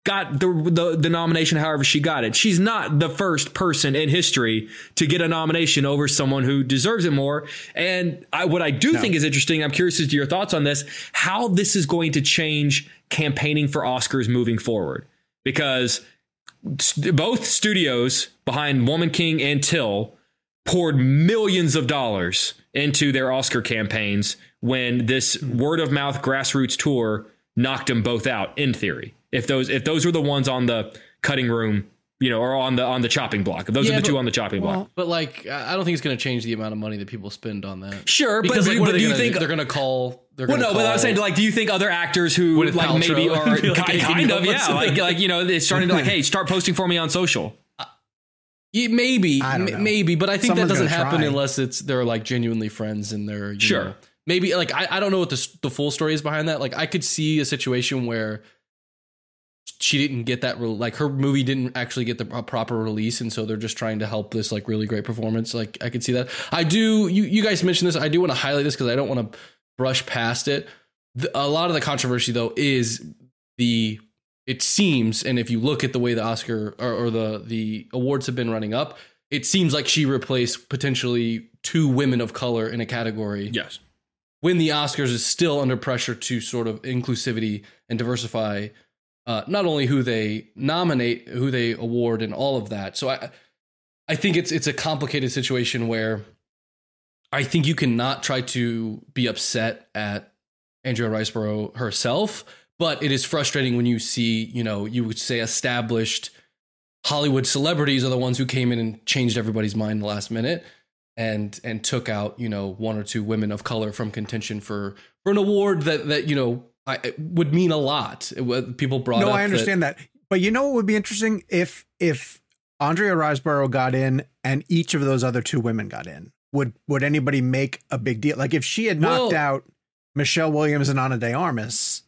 got the, the the nomination however she got it. She's not the first person in history to get a nomination over someone who deserves it more. And I, what I do think is interesting, I'm curious as to your thoughts on this, how this is going to change campaigning for Oscars moving forward. Because st- both studios behind Woman King and Till poured millions of dollars into their Oscar campaigns when this word of mouth grassroots tour knocked them both out in theory. If those if those were the ones on the cutting room, you know, or on the on the chopping block. If those Yeah, are the two on the chopping block. But like, I I don't think it's going to change the amount of money that people spend on that. Sure, Because but, like, what but are they do you gonna think they're going to call they're Well, no, but I was saying, like, do you think other actors who like Paltrow maybe are like, kind, "Hey, kind of, yeah, like like you know, it's starting to be like, hey, start posting for me on social. Uh, yeah, maybe, m- maybe, but I think Someone's that doesn't happen try. unless it's they're like genuinely friends and they're you Sure. know, maybe like I, I don't know what the the full story is behind that. Like I could see a situation where she didn't get that re- like her movie didn't actually get the pro- proper release, and so they're just trying to help this like really great performance. Like I could see that. I do. You you guys mentioned this. I do want to highlight this because I don't want to brush past it. The, a lot of the controversy though is the it seems, and if you look at the way the Oscar or, or the the awards have been running up, it seems like she replaced potentially two women of color in a category. Yes. When the Oscars is still under pressure to sort of inclusivity and diversify, uh, not only who they nominate, who they award, and all of that. So I, I think it's it's a complicated situation where I think you cannot try to be upset at Andrea Riseborough herself, but it is frustrating when you see, you know, you would say established Hollywood celebrities are the ones who came in and changed everybody's mind in the last minute and and took out, you know, one or two women of color from contention for for an award that that, you know, I, it would mean a lot. It, people brought no, up I understand that. But you know what would be interesting if if Andrea Riseborough got in and each of those other two women got in. Would would anybody make a big deal? Like if she had knocked Well- out Michelle Williams and Ana de Armas,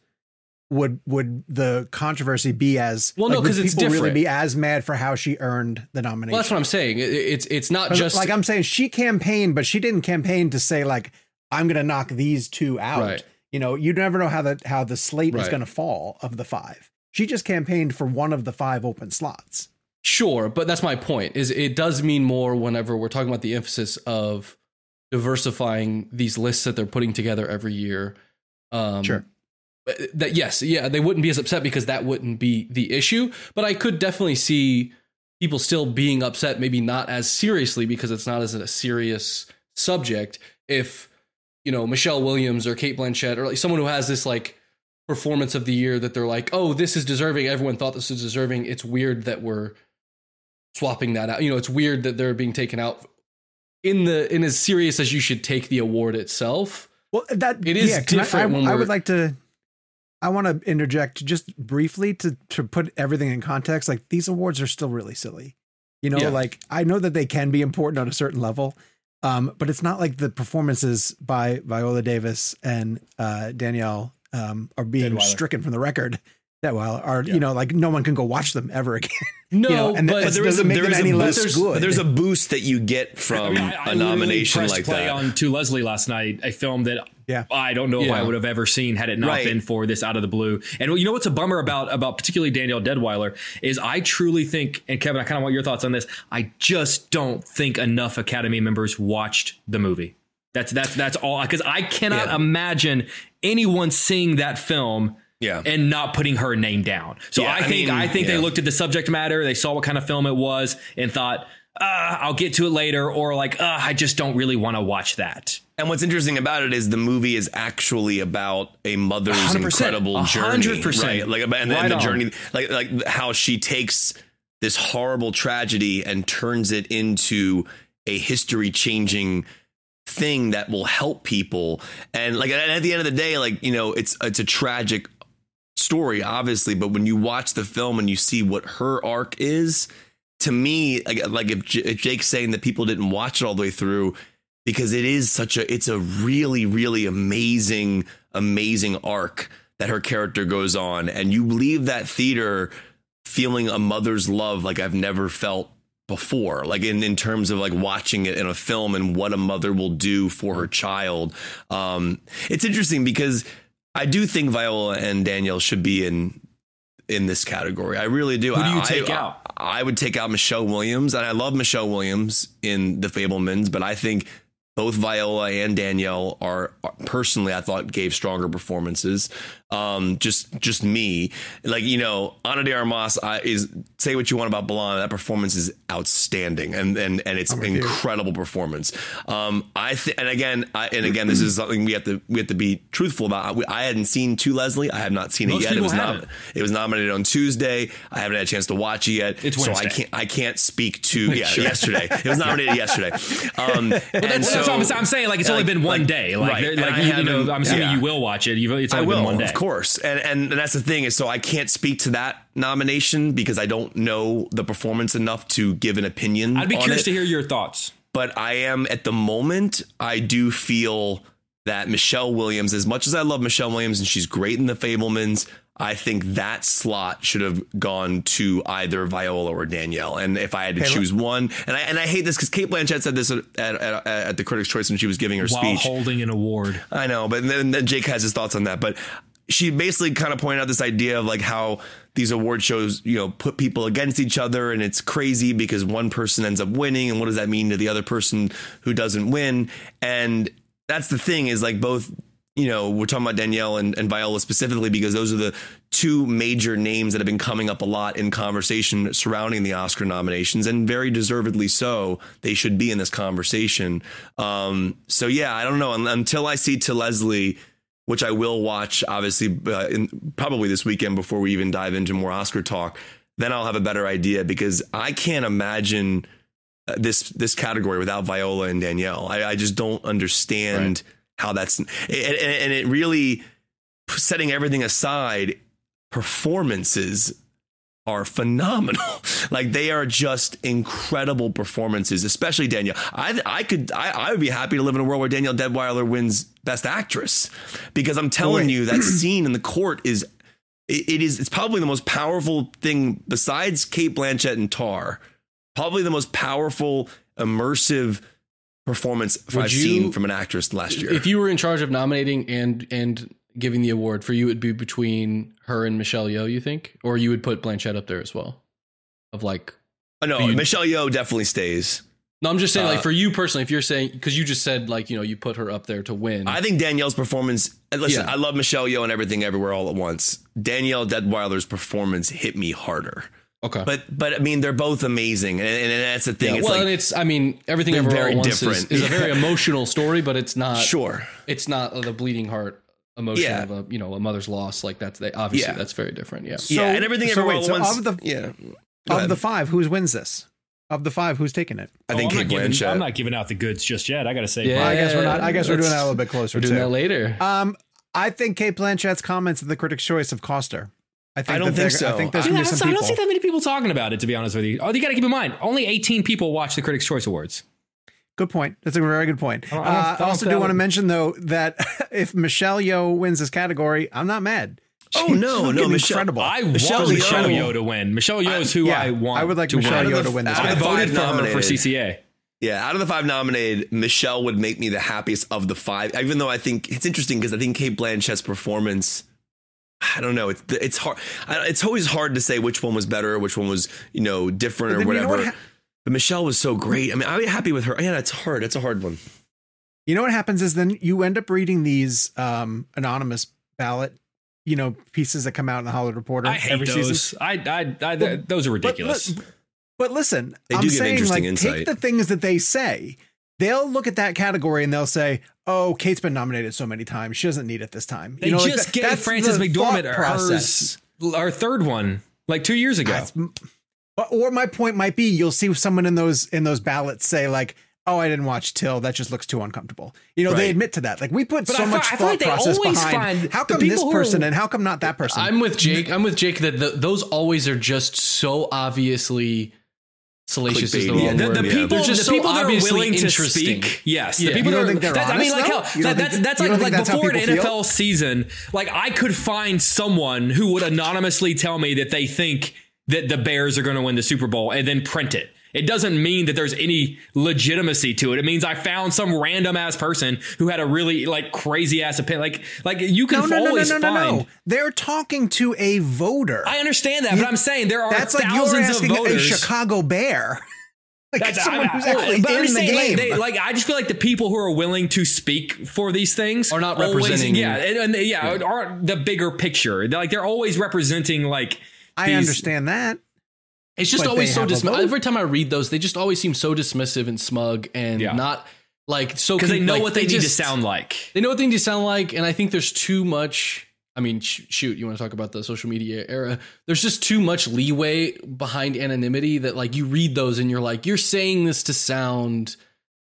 would would the controversy be as Well, no, like, would 'cause it's people really be as mad for how she earned the nomination? Well, that's what I'm saying. It- it's it's not just like I'm saying, she campaigned, but she didn't campaign to say like I'm going to knock these two out. Right. You know, you never know how the how the slate is going to fall of the five. She just campaigned for one of the five open slots. Sure, but that's my point. Is it does mean more whenever we're talking about the emphasis of diversifying these lists that they're putting together every year. Um, Sure. That yes, yeah, they wouldn't be as upset because that wouldn't be the issue. But I could definitely see people still being upset, maybe not as seriously because it's not as a serious subject. If you know Michelle Williams or Cate Blanchett or like someone who has this like performance of the year that they're like, oh, this is deserving. Everyone thought this was deserving. It's weird that we're swapping that out. You know, it's weird that they're being taken out in the in as serious as you should take the award itself. Well, that It is yeah, I- different I, when I would like to. I want to interject just briefly to to put everything in context. Like these awards are still really silly. You know, Yeah. like I know that they can be important on a certain level, um, but it's not like the performances by Viola Davis and uh, Danielle um, are being Deadwyler. stricken from the record. That while are you know like no one can go watch them ever again. No, You know, and but, that- there is a, doesn't make there them is a any less boost, good. There's a boost that you get from I mean, I- I a nomination like play that. on To Leslie last night, a film that Yeah. I don't know if I would have ever seen had it not Right. been for this out of the blue. And you know what's a bummer about about particularly Danielle Deadwyler is I truly think, and Kevin, I kind of want your thoughts on this. I just don't think enough Academy members watched the movie. That's that's that's all because I cannot Yeah. imagine anyone seeing that film. Yeah. And not putting her name down. So Yeah, I I think mean, I think yeah. they looked at the subject matter, they saw what kind of film it was, and thought, uh, I'll get to it later, or like, uh, I just don't really want to watch that. And what's interesting about it is the movie is actually about a mother's 100%, incredible journey, 100%. right? Like and, Right and the on. journey, like like how she takes this horrible tragedy and turns it into a history changing thing that will help people. And like and at the end of the day, like you know, it's it's a tragic story, obviously, but when you watch the film and you see what her arc is, to me, like, like if, J- if Jake's saying that people didn't watch it all the way through, because it is such a, it's a really, really amazing, amazing arc that her character goes on, and you leave that theater feeling a mother's love like I've never felt before. Like in, in terms of like watching it in a film and what a mother will do for her child. Um it's interesting because i do think viola and danielle should be in in this category. I really do. Who do you I- take I, out? I would take out michelle williams and i love michelle williams in the fabelmans but i think both Viola and Danielle are, are personally I thought gave stronger performances. Um, just just me, like you know, Ana de Armas I, is say what you want about Balana. That performance is outstanding, and and and it's incredible performance. Um, I think, and again, I, and again, this is something we have to we have to be truthful about. I, I hadn't seen To Leslie. I have not seen Most it yet. It was not. It was nominated on Tuesday. I haven't had a chance to watch it yet. It's so I can't I can't speak to yeah yesterday. It was nominated yesterday. Um, and That's so, what I'm, I'm saying. Like it's only like- been one like- day. Like, right. like you, know, I'm assuming yeah. you will watch it. You've, it's I only been will, one day. Of course, and, and and that's the thing is, so I can't speak to that nomination because I don't know the performance enough to give an opinion. I'd be on curious it. to hear your thoughts. but I am at the moment. I do feel that Michelle Williams, as much as I love Michelle Williams and she's great in The Fabelmans, I think that slot should have gone to either Viola or Danielle. And if I had to Okay, choose one, and I and I hate this because Cate Blanchett said this at, at, at the Critics' Choice when she was giving her While speech. holding an award, I know, but then, then Jake has his thoughts on that. But she basically kind of pointed out this idea of like how these award shows, you know, put people against each other, and it's crazy because one person ends up winning, and what does that mean to the other person who doesn't win? And that's the thing is like both. You know, we're talking about Danielle and, and Viola specifically because those are the two major names that have been coming up a lot in conversation surrounding the Oscar nominations, and very deservedly so. They should be in this conversation. Um, so yeah, I don't know until I see to Leslie, which I will watch obviously uh, in, probably this weekend before we even dive into more Oscar talk. Then I'll have a better idea because I can't imagine uh, this this category without Viola and Danielle. I, I just don't understand how that's and, and, and it really setting everything aside, performances are phenomenal. like they are just incredible performances, especially Danielle. I I could I, I would be happy to live in a world where Danielle Deadwyler wins Best Actress because I'm telling Wait. you that scene in the court is it, it is it's probably the most powerful thing besides Cate Blanchett and Tar. Probably the most powerful, immersive performance Would I've you- seen from an actress last year. If you were in charge of nominating and and giving the award for you, it'd be between her and Michelle Yeoh. You think, or you would put Blanchett up there as well? Of like, Oh, no, you- Michelle Yeoh definitely stays. no, I'm just saying, Uh, like for you personally, if you're saying because you just said like you know you put her up there to win. I think Danielle's performance. Listen, Yeah. I love Michelle Yeoh and everything, everywhere, all at once. Danielle Deadwyler's performance hit me harder. okay, But but I mean, they're both amazing, and, and that's the thing. yeah, it's well, like and it's I mean everything everywhere very all at once is, different. is a very emotional story, but it's not sure, it's not the bleeding heart emotion Yeah. of a you know a mother's loss like that's they obviously Yeah. that's very different. Yeah. yeah, and everything so everywhere wait, so once. of the- yeah, Go Of ahead. the five, who's wins this? Of the five, who's taking it? I think Oh, I'm, Cate not giving, Blanchett. I'm not giving out the goods just yet. I got to say, Yeah. Well, I guess we're not. I guess we're doing that a little bit closer We're doing too. that later. Um, I think Cate Blanchett's comments at the Critics' Choice have cost her. I think I don't think they're- so. I think there's I, gonna be some I don't see that many people talking about it. To be honest with you, oh, you got to keep in mind, only 18 people watch the Critics' Choice Awards. Good point. That's a very good point. I don't- I don't- Uh, I I also do want to mention though that if Michelle Yeoh wins this category, I'm not mad. Oh, no, no, Michelle- incredible. I Michelle want Michelle Yeoh- Yeoh to win. Michelle Yeoh is who yeah, I want. I would like to Michelle win. Yeoh to win this. I of the voted five for her for. CCA. Yeah, out of the five nominated, Michelle would make me the happiest of the five. Even though I think it's interesting because I think Cate Blanchett's performance, I don't know, it's it's hard. It's always hard to say which one was better, which one was you know different or then you know whatever. what ha- but Michelle was so great. I mean, I'd be happy with her. Yeah, it's hard. It's a hard one. You know what happens is then you end up reading these um, anonymous ballot, you know, pieces that come out in the Hollywood Reporter I hate every those. season. I, I, I, But- those are ridiculous. but, but listen, They I'm do give saying interesting like insight. take the things that they say. They'll look at that category and they'll say, "Oh, Cate's been nominated so many times; she doesn't need it this time." they you know, like just that- gave Frances McDormand thought process. hers, our third one, like two years ago. That's- Or my point might be, you'll see someone in those in those ballots say like, "Oh, I didn't watch Till. That just looks too uncomfortable." You know, they admit to that. Like we put But so I fi- much I feel thought like they process always behind find how come this people who are- person and how come not that person. I'm with Jake. I'm with Jake that the, those always are just so obviously salacious is the wrong Yeah, The, word. the Yeah. people, They're just the so people that are willing to speak, yes, Yeah. the people You that don't are. think they're that's, I mean, like though? how that, that's that's like like that's before an people feel? NFL season. Like I could find someone who would anonymously tell me that they think that the Bears are going to win the Super Bowl and then print it. It doesn't mean that there's any legitimacy to it. It means I found some random ass person who had a really like crazy ass opinion. Like like you can no, no, no, no, always no, no, find. no. They're talking to a voter. I understand that, You- but I'm saying there are That's like you're thousands of asking a voters. Chicago Bear. Like That's someone I- who's actually but I'm in just the game. Like, they, like I just feel like the people who are willing to speak for these things Are not always- representing- Yeah, and, and they- yeah, aren't the bigger picture. They're like they're always representing like. I these- understand that. It's just always so dismissive. Every time I read those, they just always seem so dismissive and smug and Yeah. not like so Because they know like, what they, need to sound like. They know what they need to sound like, and I think there's too much. I mean, sh- shoot, you want to talk about the social media era? There's just too much leeway behind anonymity that, like, you read those and you're like, you're saying this to sound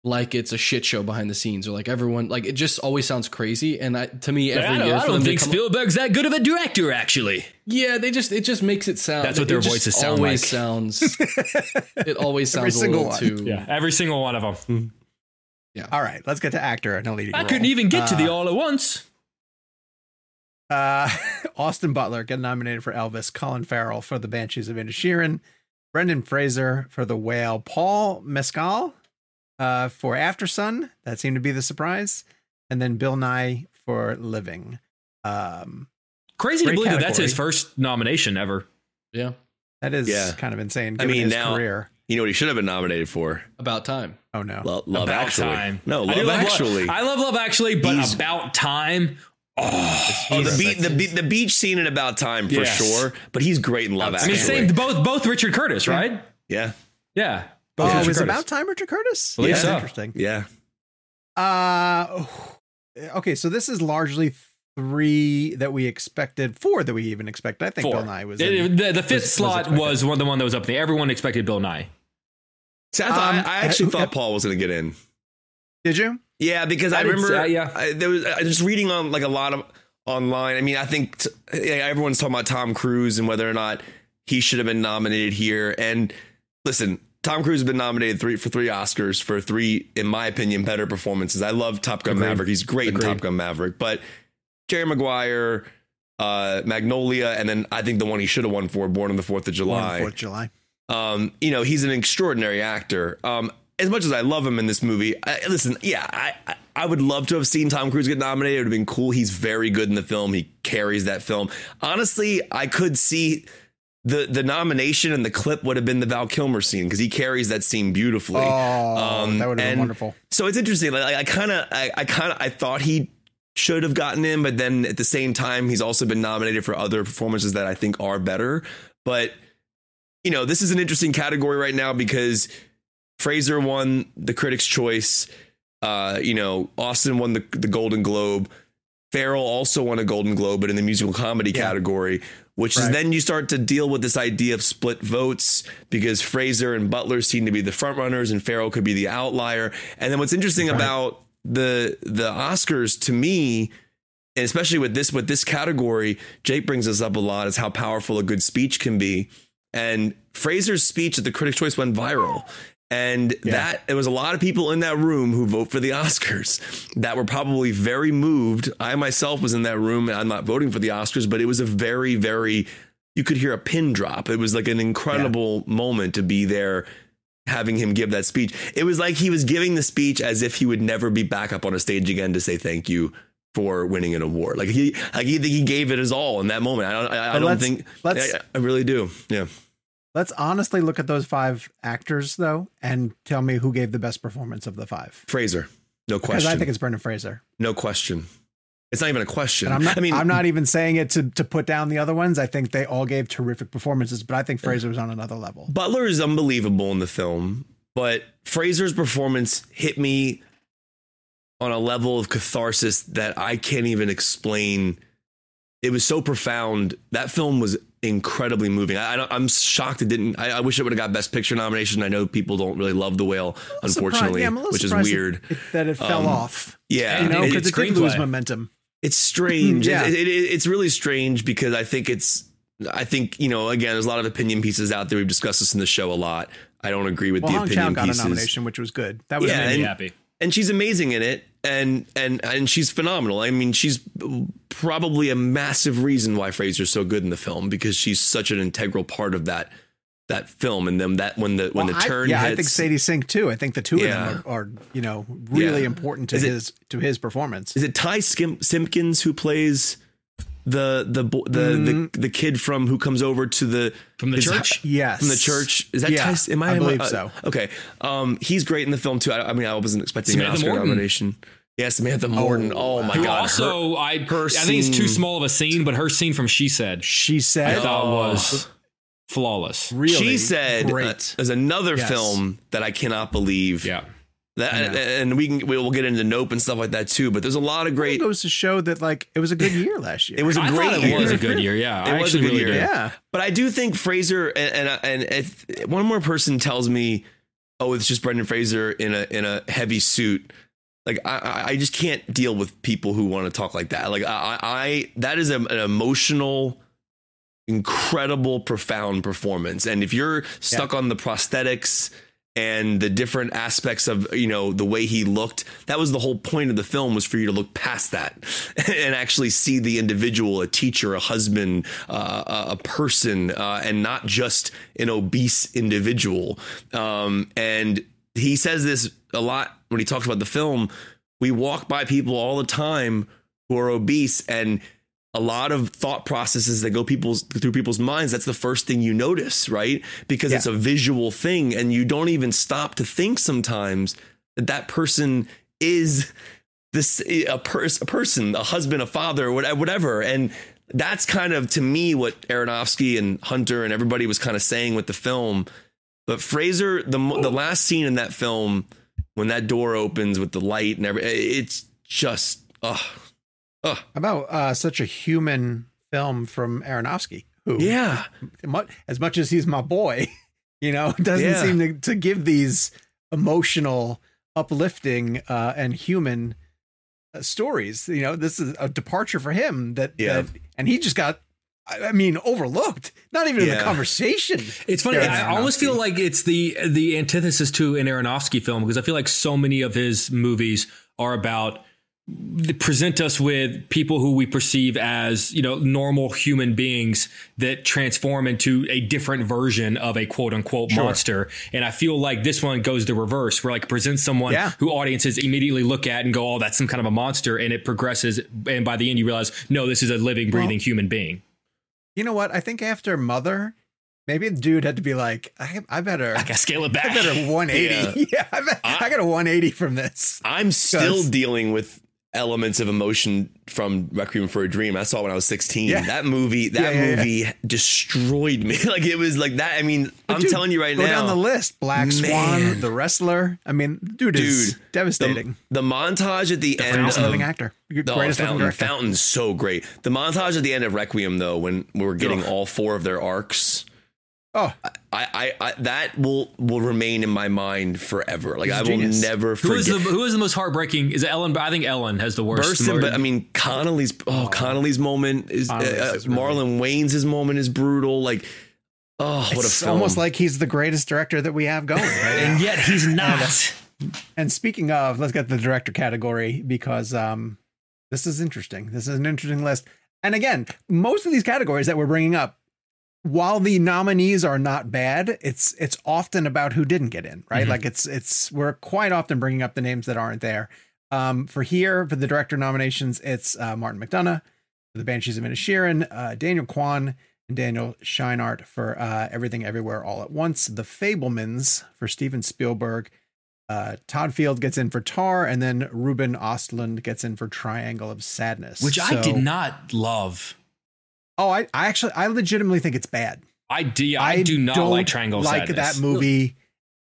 like it's a shit show behind the scenes or like everyone like it just always sounds crazy and I, to me every I don't, year I don't think come- Spielberg's that good of a director, actually. yeah they just it just makes it sound That's what their voices sound always like. sounds it always Every sounds a single little one. too every single one of them. Yeah. All right, let's get to actor and a leading I role. couldn't even get to the Uh, all at once. Uh, Austin Butler get nominated for Elvis, Colin Farrell for The Banshees of Inisherin, Brendan Fraser for The Whale, Paul Mescal uh, for Aftersun. That seemed to be the surprise, and then Bill Nighy for Living. Um, Crazy to great believe that that's his first nomination ever. yeah that is Yeah. kind of insane. I mean, his now- career. You know what he should have been nominated for? about time Oh no, Lo- Love About Actually. Time. No, I Love do love Actually. I love Love Actually, but He's- About Time. Oh, Oh, the, beat, the, beat, the beach scene in About Time for Yes. sure, but he's great in Love Actually. I mean, Actually. same both both Richard Curtis, right? yeah, Yeah. Oh, Richard it was Curtis. about time, Richard Curtis. Believe That's so. interesting. yeah. Uh, okay, so this is largely three that we expected, four that we even expected. I think Four. Bill Nighy was. It- in- the, the fifth was- was slot expected. was one the one that was up there. Everyone expected Bill Nighy. See, I, thought, Um, I actually uh, thought Paul was going to get in. Did you? Yeah, because I, I remember. say- yeah. I, there was I just reading on like a lot of online. I mean, I think t- yeah, everyone's talking about Tom Cruise and whether or not he should have been nominated here. And listen, Tom Cruise has been nominated three for three Oscars for three, in my opinion, better performances. I love Top Gun Agreed. Maverick. He's great Agreed. in Top Gun Maverick, but Jerry Maguire, uh, Magnolia, and then I think the one he should have won for, Born on the Fourth of July. Fourth of July. Um, you know, he's an extraordinary actor. Um, as much as I love him in this movie, I, listen, yeah, I, I I would love to have seen Tom Cruise get nominated. It would have been cool. He's very good in the film. He carries that film. Honestly, I could see the the nomination and the clip would have been the Val Kilmer scene because he carries that scene beautifully. Oh, that would have been wonderful. So it's interesting. Like I kind of, I, I kind of, I thought he should have gotten in, but then at the same time, he's also been nominated for other performances that I think are better. But you know, this is an interesting category right now because Fraser won the Critics' Choice. Uh, you know, Austin won the the Golden Globe. Farrell also won a Golden Globe, but in the musical comedy Yeah. category, which is then you start to deal with this idea of split votes because Fraser and Butler seem to be the front runners and Farrell could be the outlier. And then what's interesting about the the Oscars to me, and especially with this with this category, Jake brings us up a lot is how powerful a good speech can be. And Fraser's speech at the Critics' Choice went viral. And that there was a lot of people in that room who vote for the Oscars that were probably very moved. I myself was in that room and I'm not voting for the Oscars, but it was a very, very you could hear a pin drop. It was like an incredible moment to be there having him give that speech. It was like he was giving the speech as if he would never be back up on a stage again to say thank you for winning an award. Like he like he, he gave it his all in that moment. I don't I, I don't think I, I really do. Yeah. Let's honestly look at those five actors though, and tell me who gave the best performance of the five. Fraser. No question. Because. I think it's Brendan Fraser. no question. It's not even a question. And I'm not. I mean, I'm not even saying it to to put down the other ones. I think they all gave terrific performances, but I think Fraser was on another level. Butler is unbelievable in the film, but Fraser's performance hit me on a level of catharsis that I can't even explain. It was so profound. That film was incredibly moving. I, I'm shocked it didn't. I, I wish it would have got Best Picture nomination. I know people don't really love The Whale, unfortunately, yeah, I'm a little which is weird. it- it- that it fell Um, off. Yeah, You know, it- because it's it did lose momentum. it's strange. Yeah. It- it- it- it's really strange because I think it's. I think you know. Again, there's a lot of opinion pieces out there. We've discussed this in the show a lot. I don't agree with Well, the Hong Chau opinion got pieces. a nomination, which was good. That was Yeah, Made me happy. and she's amazing in it and and and she's phenomenal i mean she's probably a massive reason why fraser's so good in the film because she's such an integral part of that that film and then that when the when Well, the I- turn yeah, hits I think Sadie Sink too. I think the two Yeah. of them are, are you know really Yeah. important to Is it- his to his performance. is it ty Skim, simpkins who plays the the the, Mm. the the kid from who comes over to the From the his- church? yes, from the church is that Yeah, Ty, am I, I am believe uh, so. okay um he's great in the film too i, I mean i wasn't expecting Samantha an oscar Morton. nomination yeah samantha morton oh, my Who god her- also, I, her I think it's too small of a scene, but her scene from She Said, She Said, I said, thought Oh. was flawless. really, she said uh, great. there's another Yes. film that I cannot believe. Yeah. That, I and we can we'll get into Nope and stuff like that too. But there's a lot of it great. goes to show that like it was a good year last year. It was a I great thought it year. was a good year. Yeah, It I was a good really year. did. yeah. But I do think Fraser and and, and if one more person tells me oh, it's just Brendan Fraser in a in a heavy suit. Like I, I just can't deal with people who want to talk like that. Like I, I that is a, an emotional, incredible, profound performance. And if you're stuck yeah. on the prosthetics and the different aspects of you know the way he looked that was the whole point of the film was for you to look past that and actually see the individual a teacher a husband uh, a person uh, and not just an obese individual. Um, and he says this a lot when he talks about the film. We walk by people all the time who are obese and a lot of thought processes that go people's through people's minds. That's the first thing you notice right? Because yeah. it's a visual thing and you don't even stop to think sometimes that that person is this a, pers- a person a husband a father whatever. And that's kind of to me what Aronofsky and Hunter and everybody was kind of saying with the film. But Fraser the the last scene in that film when that door opens with the light and every it's just oh Ugh. About uh, such a human film from Aronofsky, who, yeah, as much as he's my boy, you know, doesn't yeah. seem to, to give these emotional, uplifting, uh, and human uh, stories. You know, this is a departure for him. That, yeah. that and he just got I mean, overlooked. Not even yeah. in the conversation. It's funny. I almost feel like it's the the antithesis to an Aronofsky film because I feel like so many of his movies are about present us with people who we perceive as you know normal human beings that transform into a different version of a quote unquote sure. monster and i feel like this one goes the reverse where like presents someone yeah. who audiences immediately look at and go oh that's some kind of a monster and it progresses and by the end you realize no this is a living breathing well, human being you know what i think after mother Maybe the dude had to be like, I, I better, I gotta scale it back. I better 180. Yeah, yeah I, bet, I, I, got a 180 from this. I'm still dealing with elements of emotion from Requiem for a Dream. I saw when I was 16. Yeah. That movie, that yeah, yeah, movie destroyed me. like it was like that. I mean, but I'm dude, telling you right go now. Go down the list. Black Swan, The Wrestler. I mean, dude, dude is devastating. The, the, montage at the, the end of living actor. The greatest Fountain. Fountain's so great. The montage at the end of Requiem though, when we're getting Ugh. all four of their arcs Oh, I, I, I, that will will remain in my mind forever. Like I will never forget. Who is the who is the most heartbreaking? Is it Ellen? I think Ellen has the worst. Burstyn, but I mean Connelly's. Oh, oh Connelly's moment is, uh, is Marlon really... Wayans' moment is brutal. Like, oh, what it's a film! Almost like he's the greatest director that we have going, right and yet he's not. And, and speaking of, let's get the director category because um, this is interesting. This is an interesting list. And again, most of these categories that we're bringing up while the nominees are not bad, it's it's often about who didn't get in, right? Mm-hmm. Like it's it's we're quite often bringing up the names that aren't there. Um, for here for the director nominations, it's uh, Martin McDonagh for the Banshees of Inisherin, uh, Daniel Kwan and Daniel Scheinert for uh, Everything Everywhere All at Once, The Fabelmans for Steven Spielberg. Uh, Todd Field gets in for Tar, and then Ruben Ostlund gets in for Triangle of Sadness, which so, I did not love. Oh, I, I actually, I legitimately think it's bad. I do. I, I do not like Triangle like Sadness. that movie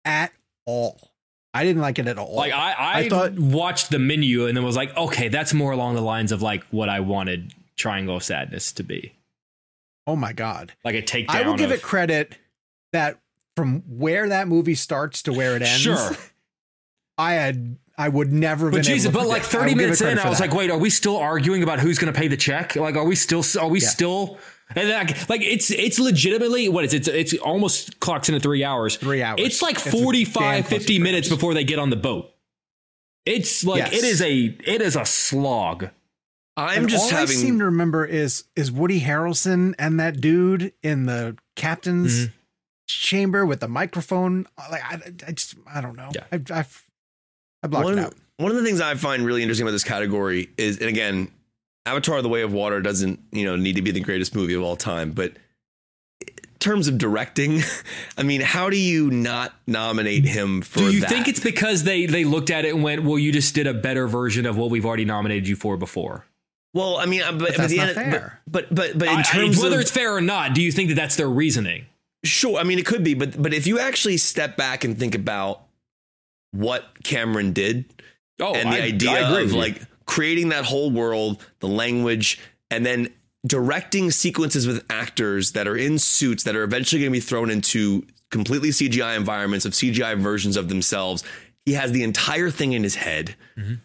at all. I didn't like it at all. Like I, I, I thought watched the menu and then was like, okay, that's more along the lines of like what I wanted Triangle of Sadness to be. Oh my god! Like a takedown. I will give of, it credit that from where that movie starts to where it ends. Sure. I had I would never. But Jesus, but like thirty minutes in, I was that. like, wait, are we still arguing about who's going to pay the check? Like, are we still? Are we yeah. still? And then, like, like it's it's legitimately what is it? It's, it's almost clocks into three hours. Three hours. It's like it's 45, 50 minutes before they get on the boat. It's like yes. it is a it is a slog. I'm and just all having... I seem to remember is is Woody Harrelson and that dude in the captain's mm-hmm. chamber with the microphone. Like I, I just I don't know. Yeah. I, I've I blocked one, it out. One of the things I find really interesting about this category is, and again, Avatar: The Way of Water doesn't, you know, need to be the greatest movie of all time, but in terms of directing, I mean, how do you not nominate him for? Do you that? think it's because they they looked at it and went, "Well, you just did a better version of what we've already nominated you for before"? Well, I mean, uh, but, but that's not fair. But, but but but in terms I, whether of, it's fair or not, do you think that that's their reasoning? Sure, I mean it could be, but but if you actually step back and think about what Cameron did. Oh, and the I, idea I of like creating that whole world, the language, and then directing sequences with actors that are in suits that are eventually going to be thrown into completely CGI environments of CGI versions of themselves. He has the entire thing in his head.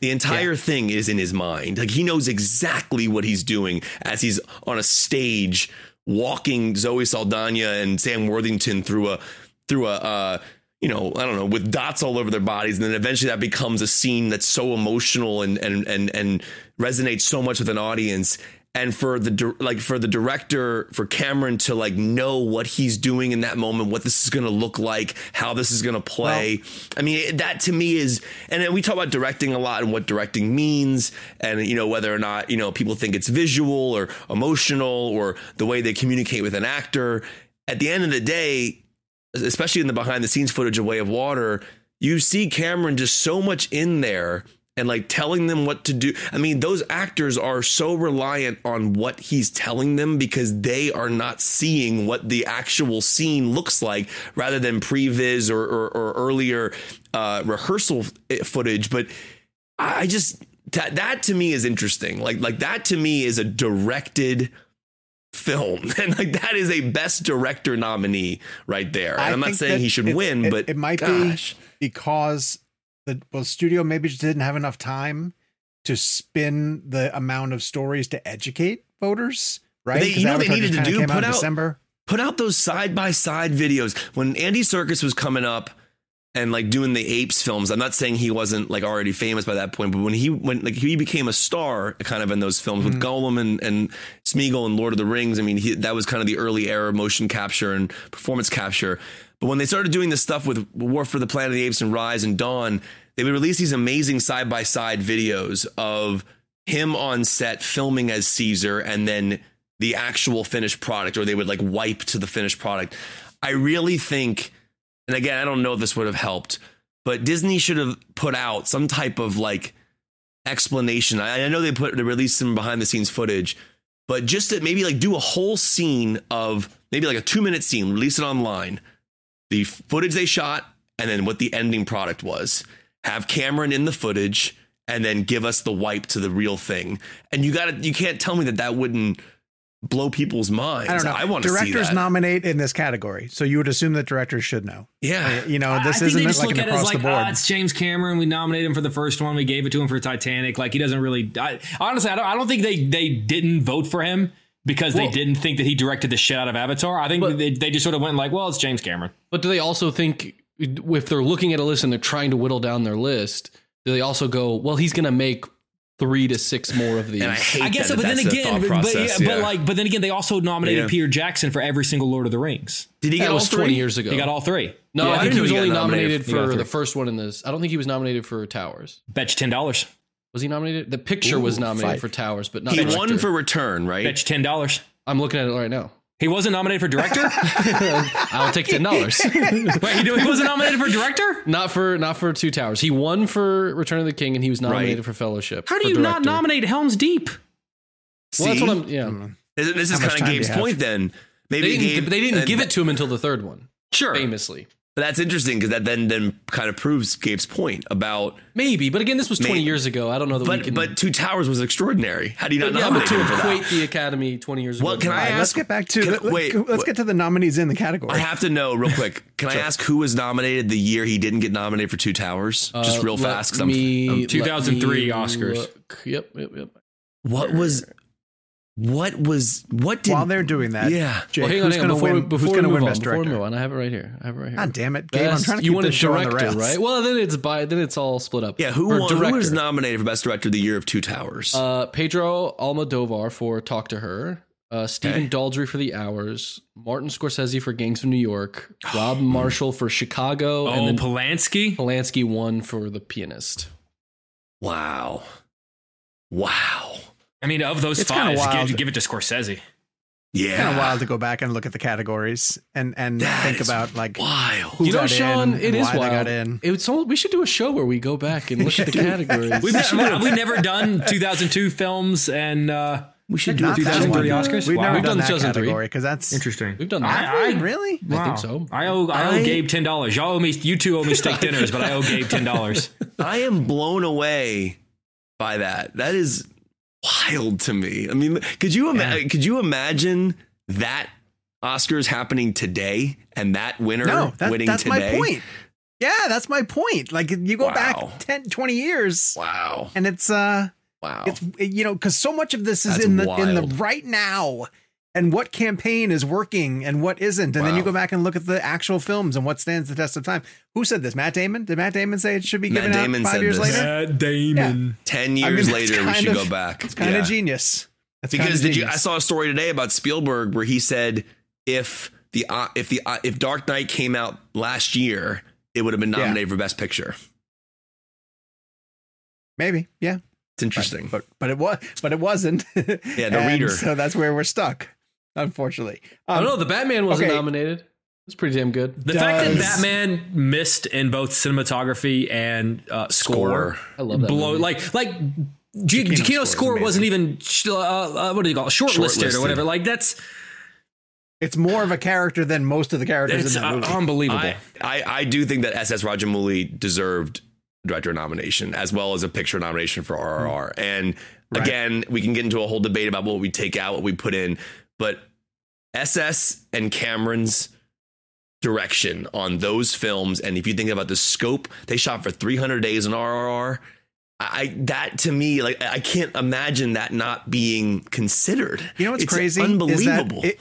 The entire thing is in his mind. Like he knows exactly what he's doing as he's on a stage walking Zoe Saldana and Sam Worthington through a through a uh, you know I don't know with dots all over their bodies, and then eventually that becomes a scene that's so emotional and and and and resonates so much with an audience and for the like for the director for Cameron to like know what he's doing in that moment, what this is going to look like, how this is going to play. I mean, that to me is, and then we talk about directing a lot and what directing means, and you know whether or not you know people think it's visual or emotional or the way they communicate with an actor. At the end of the day, especially in the behind the scenes footage of Way of Water, you see Cameron just so much in there and like telling them what to do. I mean, those actors are so reliant on what he's telling them because they are not seeing what the actual scene looks like rather than previs or, or, or earlier uh, rehearsal footage. But I just that, that to me is interesting. Like like that to me is a directed film and like that is a best director nominee right there and I i'm not saying he should it- win it- but it might gosh. be because the well studio maybe just didn't have enough time to spin the amount of stories to educate voters. Right? They- you know they needed to do? Came out Put out- December. put out those side by side videos when Andy Serkis was coming up and like doing the apes films. I'm not saying he wasn't like already famous by that point, but when he when like he became a star kind of in those films with mm. Gollum and and Smeagol and Lord of the Rings. I mean, he, that was kind of the early era of motion capture and performance capture. But when they started doing this stuff with War for the Planet of the Apes and Rise and Dawn, they would release these amazing side by side videos of him on set filming as Caesar and then the actual finished product, or they would like wipe to the finished product. I really think, and again, I don't know if this would have helped, but Disney should have put out some type of like explanation. I, I know they put they released some behind the scenes footage, but just to maybe like do a whole scene of maybe like a two minute scene, release it online, the footage they shot, and then what the ending product was. Have Cameron in the footage, and then give us the wipe to the real thing. And you got to you can't tell me that that wouldn't blow people's minds. I don't know. I want to see directors that. nominate in this category, so you would assume that directors should know. yeah. You know, this think isn't they like look an at it as across like, the board. ah, it's James Cameron. We nominated him for the first one. We gave it to him for Titanic. Like he doesn't really. I, honestly, I don't. I don't think they they didn't vote for him because Well- they didn't think that he directed the shit out of Avatar. I think But- they, they just sort of went like, well, it's James Cameron. But do they also think if they're looking at a list and they're trying to whittle down their list, do they also go, well, he's going to make three to six more of these? And I hate I guess so, that but then that's the again, thought but, but, yeah, yeah. but like, but then again, they also nominated Yeah. Peter Jackson for every single Lord of the Rings. Did he get that all was three? 20 years ago. He got all three. no, Yeah, I I think he was he only nominated nominated for- he got for three. the first one in this. I don't think he was nominated for Towers. Bet you ten dollars. Was he nominated? The picture was nominated fight. for Towers, but not He director. won for Return, right? Bet you ten dollars. I'm looking at it right now. He wasn't nominated for director. I'll take ten dollars. Wait, he, he wasn't nominated for director. not for not for Two Towers. He won for Return of the King, and he was nominated Right. for Fellowship. How do for you not nominate Helm's Deep? Well, that's what I'm. Yeah, This, this is kind of time do Gabe's point then. Maybe they didn't. Gabe, they didn't and give it to him until the third one. Sure. Famously, But that's interesting because that then then kind of proves Gabe's point about. maybe. But again, this was 20 Maybe. years ago. I don't know that we But can. but Two Towers was extraordinary. How do you not yeah, but nominate to him for equate that? the Academy 20 years Well, ago. can I ask- let's get back to can- let, us wait, let's get to the nominees in the category. I have to know real quick. Can I ask who was nominated the year he didn't get nominated for Two Towers? Just Uh, real fast. fast. 'cause I'm- I'm- 2003 me Oscars. look. Yep, yep, yep. what was what was what did While they're doing that, Yeah. Jake, Well, hang on, who's going to win? before who's going to win on, Best before we Director? move on, I have it right here. I have it right here. God damn it, Gabe! I'm trying to you keep wanted this show on the rails. right? Well, then it's by then it's all split up. yeah who Or won, who was nominated for Best Director of the year of Two Towers? Uh, Pedro Almodovar for Talk to Her. Uh, Stephen Okay. Daldry for The Hours. Martin Scorsese for Gangs of New York. Rob Marshall for Chicago. Oh, and then Polanski. Polanski won for The Pianist. wow, wow, I mean, of those It's kinda five, wild. give, give it to Scorsese. yeah, Kind of wild to go back and look at the categories and and That think about like wild. who you know, got Sean, in, it and is why wild. they got in. It's all, we should do a show where we go back and look at the categories. We've, never, we've never done 2002 films and uh, We should do Not a that 2003. Oscars? We've Wow. never We've done, done that 2003. category because that's interesting. We've done that. I, I, really. I think so. I owe I owe I- Gabe ten dollars. Y'all owe me. You two owe me steak dinners, but I owe Gabe ten dollars. I am blown away by that. That is wild to me. I mean, could you ima- Yeah. could you imagine that Oscars happening today and that winner No, that, winning that's today. my point. Yeah, that's my point. Like you go Wow. back 10, 20 years Wow. and it's uh Wow. it's you know cuz so much of this is That's in the in the right now and what campaign is working and what isn't and then you go back and look at the actual films and what stands the test of time. Who said this? Matt Damon? Did Matt Damon say it should be Matt given Damon out 5 said years this. later? Matt Damon. 10 I mean, years later, we should of- go back. It's kind Yeah. of genius. That's because did you? I saw a story today about Spielberg where he said if the uh, if the uh, if Dark Knight came out last year, it would have been Yeah. nominated for Best Picture. maybe. Yeah. It's interesting. But but it was but it wasn't. Yeah, the reader. So that's where we're stuck, unfortunately. I Um, don't know. The Batman wasn't okay. nominated. It's pretty damn good. The fact that Batman missed in both cinematography and uh, score, Score. I love that. blow movie. like like G- Giacchino's Giacchino's score score wasn't even uh, uh, what do you call it? shortlisted Shortlisted. or whatever. Like that's It's more of a character than most of the characters it's in that uh, movie. unbelievable. I, I I do think that SS Rajamouli deserved director nomination as well as a picture nomination for RRR. And Right. again, we can get into a whole debate about what we take out, what we put in, but SS and Cameron's direction on those films and if you think about the scope, they shot for 300 days in RRR. I that to me like I can't imagine that not being considered. you know what's It's crazy? Unbelievable. Is that it,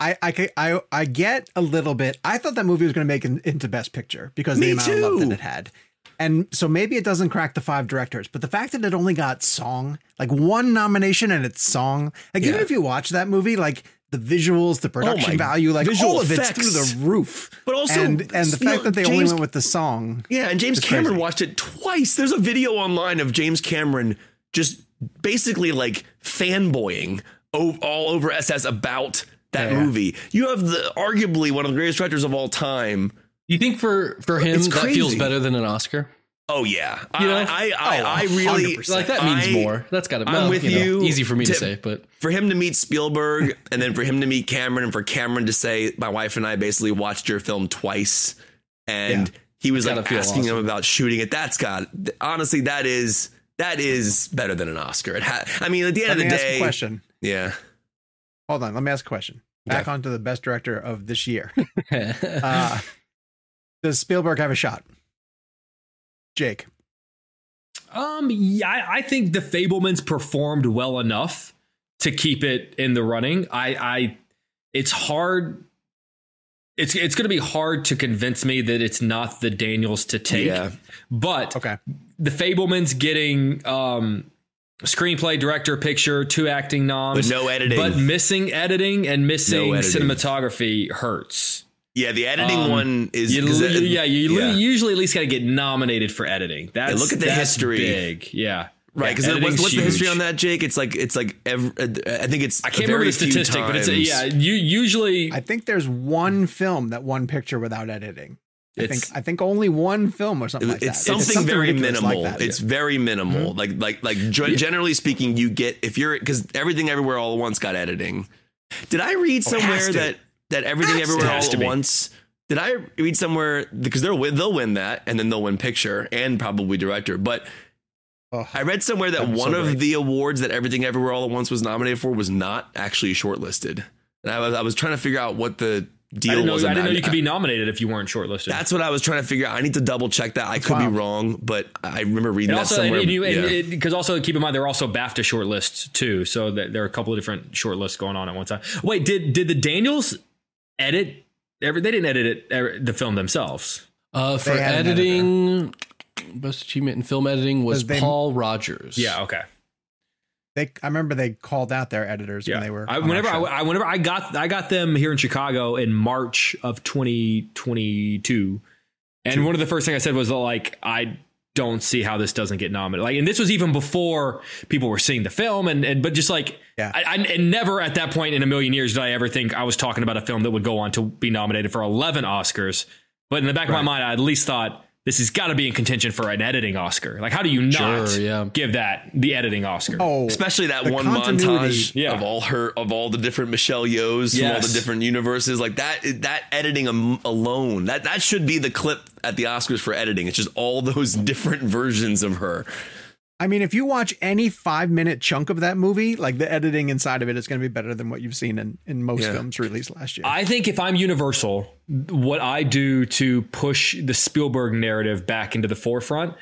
I, I, I, I get a little bit. I thought that movie was going to make it into Best Picture because of the amount of love that it had. And so maybe it doesn't crack the five directors, but the fact that it only got song, like one nomination and it's song, like even if you watch that movie, like the visuals, the oh production my- value, like all of it's effects. through the roof. But also, and and the know, fact that they only went with the song, Yeah, and James Cameron crazy. watched it twice. There's a video online of James Cameron just basically like fanboying all over SS about that Yeah. movie. You have the arguably one of the greatest directors of all time. You think for for him It's that feels better than an Oscar? Oh yeah, You know? I I, I, Oh, I really 100%. Like that means I- more. That's got to. I'm Well, with you. know, you. easy for me to To- say, but for him to meet Spielberg and then for him to meet Cameron and for Cameron to say, my wife and I basically watched your film twice, and Yeah. he was like feel asking him about shooting it. That's got honestly, that is that is better than an Oscar. It ha- I mean, at the end let of the day, a question. yeah. Hold on, let me ask a question. Back Okay. onto the best director of this year. Uh, does Spielberg have a shot? Jake. Um, yeah, I, I think the Fabelmans performed well enough to keep it in the running. I, I, it's hard. It's it's going to be hard to convince me that it's not the Daniels to take. Yeah. But Okay. the Fabelmans getting um, screenplay, director, picture, two acting noms, But no editing. but missing editing and missing No editing. cinematography hurts. Yeah, the editing Um, one is You, 'cause it- yeah, you yeah. usually at least got to get nominated for editing. That's look at the that's history. Big, yeah, right. Because Yeah, what's, what's the history on that, Jake? It's like it's like every, I think it's I can't very remember the statistic, but it's a, yeah. You usually I think there's one film that won picture without editing. I think I think only one film or something like it's that. something, very ridiculous like minimal. that. it's very minimal. Like like like ge- generally speaking, you get if you're because everything everywhere all at once got editing. Did I read Oh, it has somewhere to. that that everything to. everywhere all at be. once? Did I read somewhere because they'll win, they'll win that and then they'll win picture and probably director, but. Oh, I read somewhere that I'm so one of great. the awards that Everything Everywhere All at Once was nominated for was not actually shortlisted, and I was I was trying to figure out what the deal I didn't know, was. I didn't know you could be nominated if you weren't shortlisted. That's what I was trying to figure out. I need to double check that. I could wild. be wrong, but I remember reading and that also, somewhere. and you, Yeah. because also keep in mind there are also BAFTA shortlists too, so that there are a couple of different shortlists going on at one time. Wait, did did the Daniels edit? Every, they didn't edit it, er, the film themselves. uh, for They had an editing, best achievement in film editing was they- Paul Rogers. Yeah, okay. they I remember they called out their editors Yeah, when they were I, whenever I. I whenever I got I got them here in Chicago in March of 2022, and one of the first things I said was like I don't see how this doesn't get nominated. Like, and this was even before people were seeing the film, and and but just like Yeah. I, I and never at that point in a million years did I ever think I was talking about a film that would go on to be nominated for 11 Oscars. But in the back of my mind, I at least thought this has got to be in contention for an editing Oscar. Like, how do you not Sure, yeah. give that the editing Oscar? oh, Especially that one continuity- montage Yeah. of all her of all the different Michelle Yeohs from all the different universes, like that. That editing alone, that that should be the clip at the Oscars for editing. It's just all those different versions of her. I mean, if you watch any five minute chunk of that movie, like the editing inside of it is going to be better than what you've seen in, in most Yeah. films released last year. I think if I'm Universal, what I do to push the Spielberg narrative back into the forefront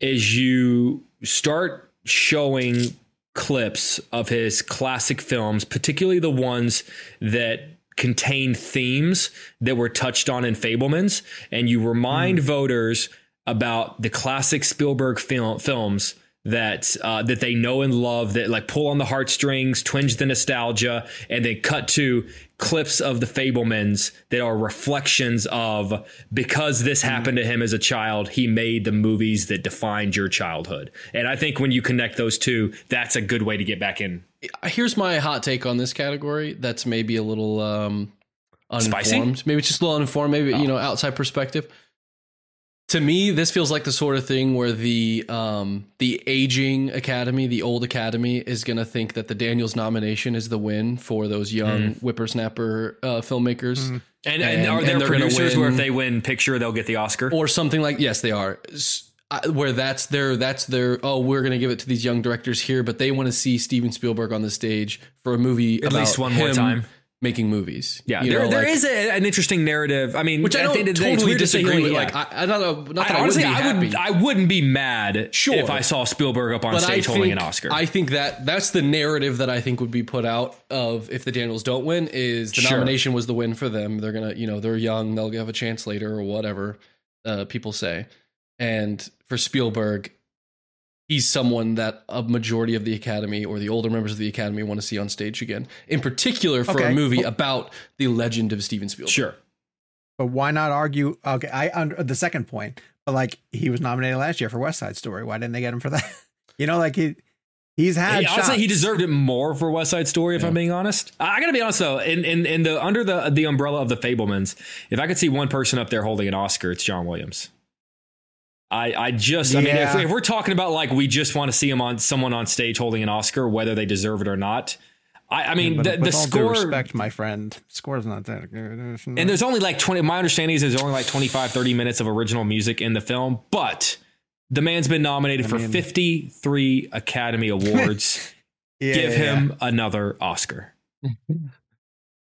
is you start showing clips of his classic films, particularly the ones that contain themes that were touched on in Fabelmans, and you remind hmm. voters about the classic Spielberg film, films that uh, that they know and love that like pull on the heartstrings, twinge the nostalgia, and then cut to clips of the Fabelmans that are reflections of because this happened to him as a child, he made the movies that defined your childhood. And I think when you connect those two, that's a good way to get back in. Here's my hot take on this category. That's maybe a little um, Spicy? Maybe it's just a little uninformed. Maybe you know outside perspective. To me, this feels like the sort of thing where the um, the aging academy, the old academy, is going to think that the Daniels nomination is the win for those young whippersnapper uh, filmmakers, And, and, And- are there and they're gonna producers where if they win picture, they'll get the Oscar? or something like. Yes, they are. S- I- Where that's their that's their oh we're gonna give it to these young directors here, but they want to see Steven Spielberg on the stage for a movie At about least one more time. Making movies. yeah, there, know, there like- is a, an interesting narrative. I mean, which I don't the totally to disagree with. yeah. Like, I, I don't know, not that I, I, honestly, wouldn't be I would I wouldn't be mad Sure. if I saw Spielberg up on but stage I holding an Oscar. I think that that's the narrative that I think would be put out of if the Daniels don't win is the Sure. nomination was the win for them. They're gonna, you know, they're young, they'll have a chance later or whatever uh, people say. And for Spielberg, he's someone that a majority of the Academy or the older members of the Academy want to see on stage again. In particular, for a movie about the legend of Steven Spielberg. sure. but why not argue? Okay, I under the second point, but like he was nominated last year for West Side Story. Why didn't they get him for that? you know, like he he's had. He, I'd say he deserved it more for West Side Story, if I'm being honest. I, I gotta be honest though, in, in in the under the the umbrella of the Fabelmans, if I could see one person up there holding an Oscar, it's John Williams. I, I just I mean if, if we're talking about like we just want to see him on someone on stage holding an Oscar, whether they deserve it or not. I, I mean But the, with the all due score respect, my friend, score's not that good. and there's only like 20 my understanding is there's only like 25 30 minutes of original music in the film but the man's been nominated for mean- 53 academy awards Yeah, give yeah, him another oscar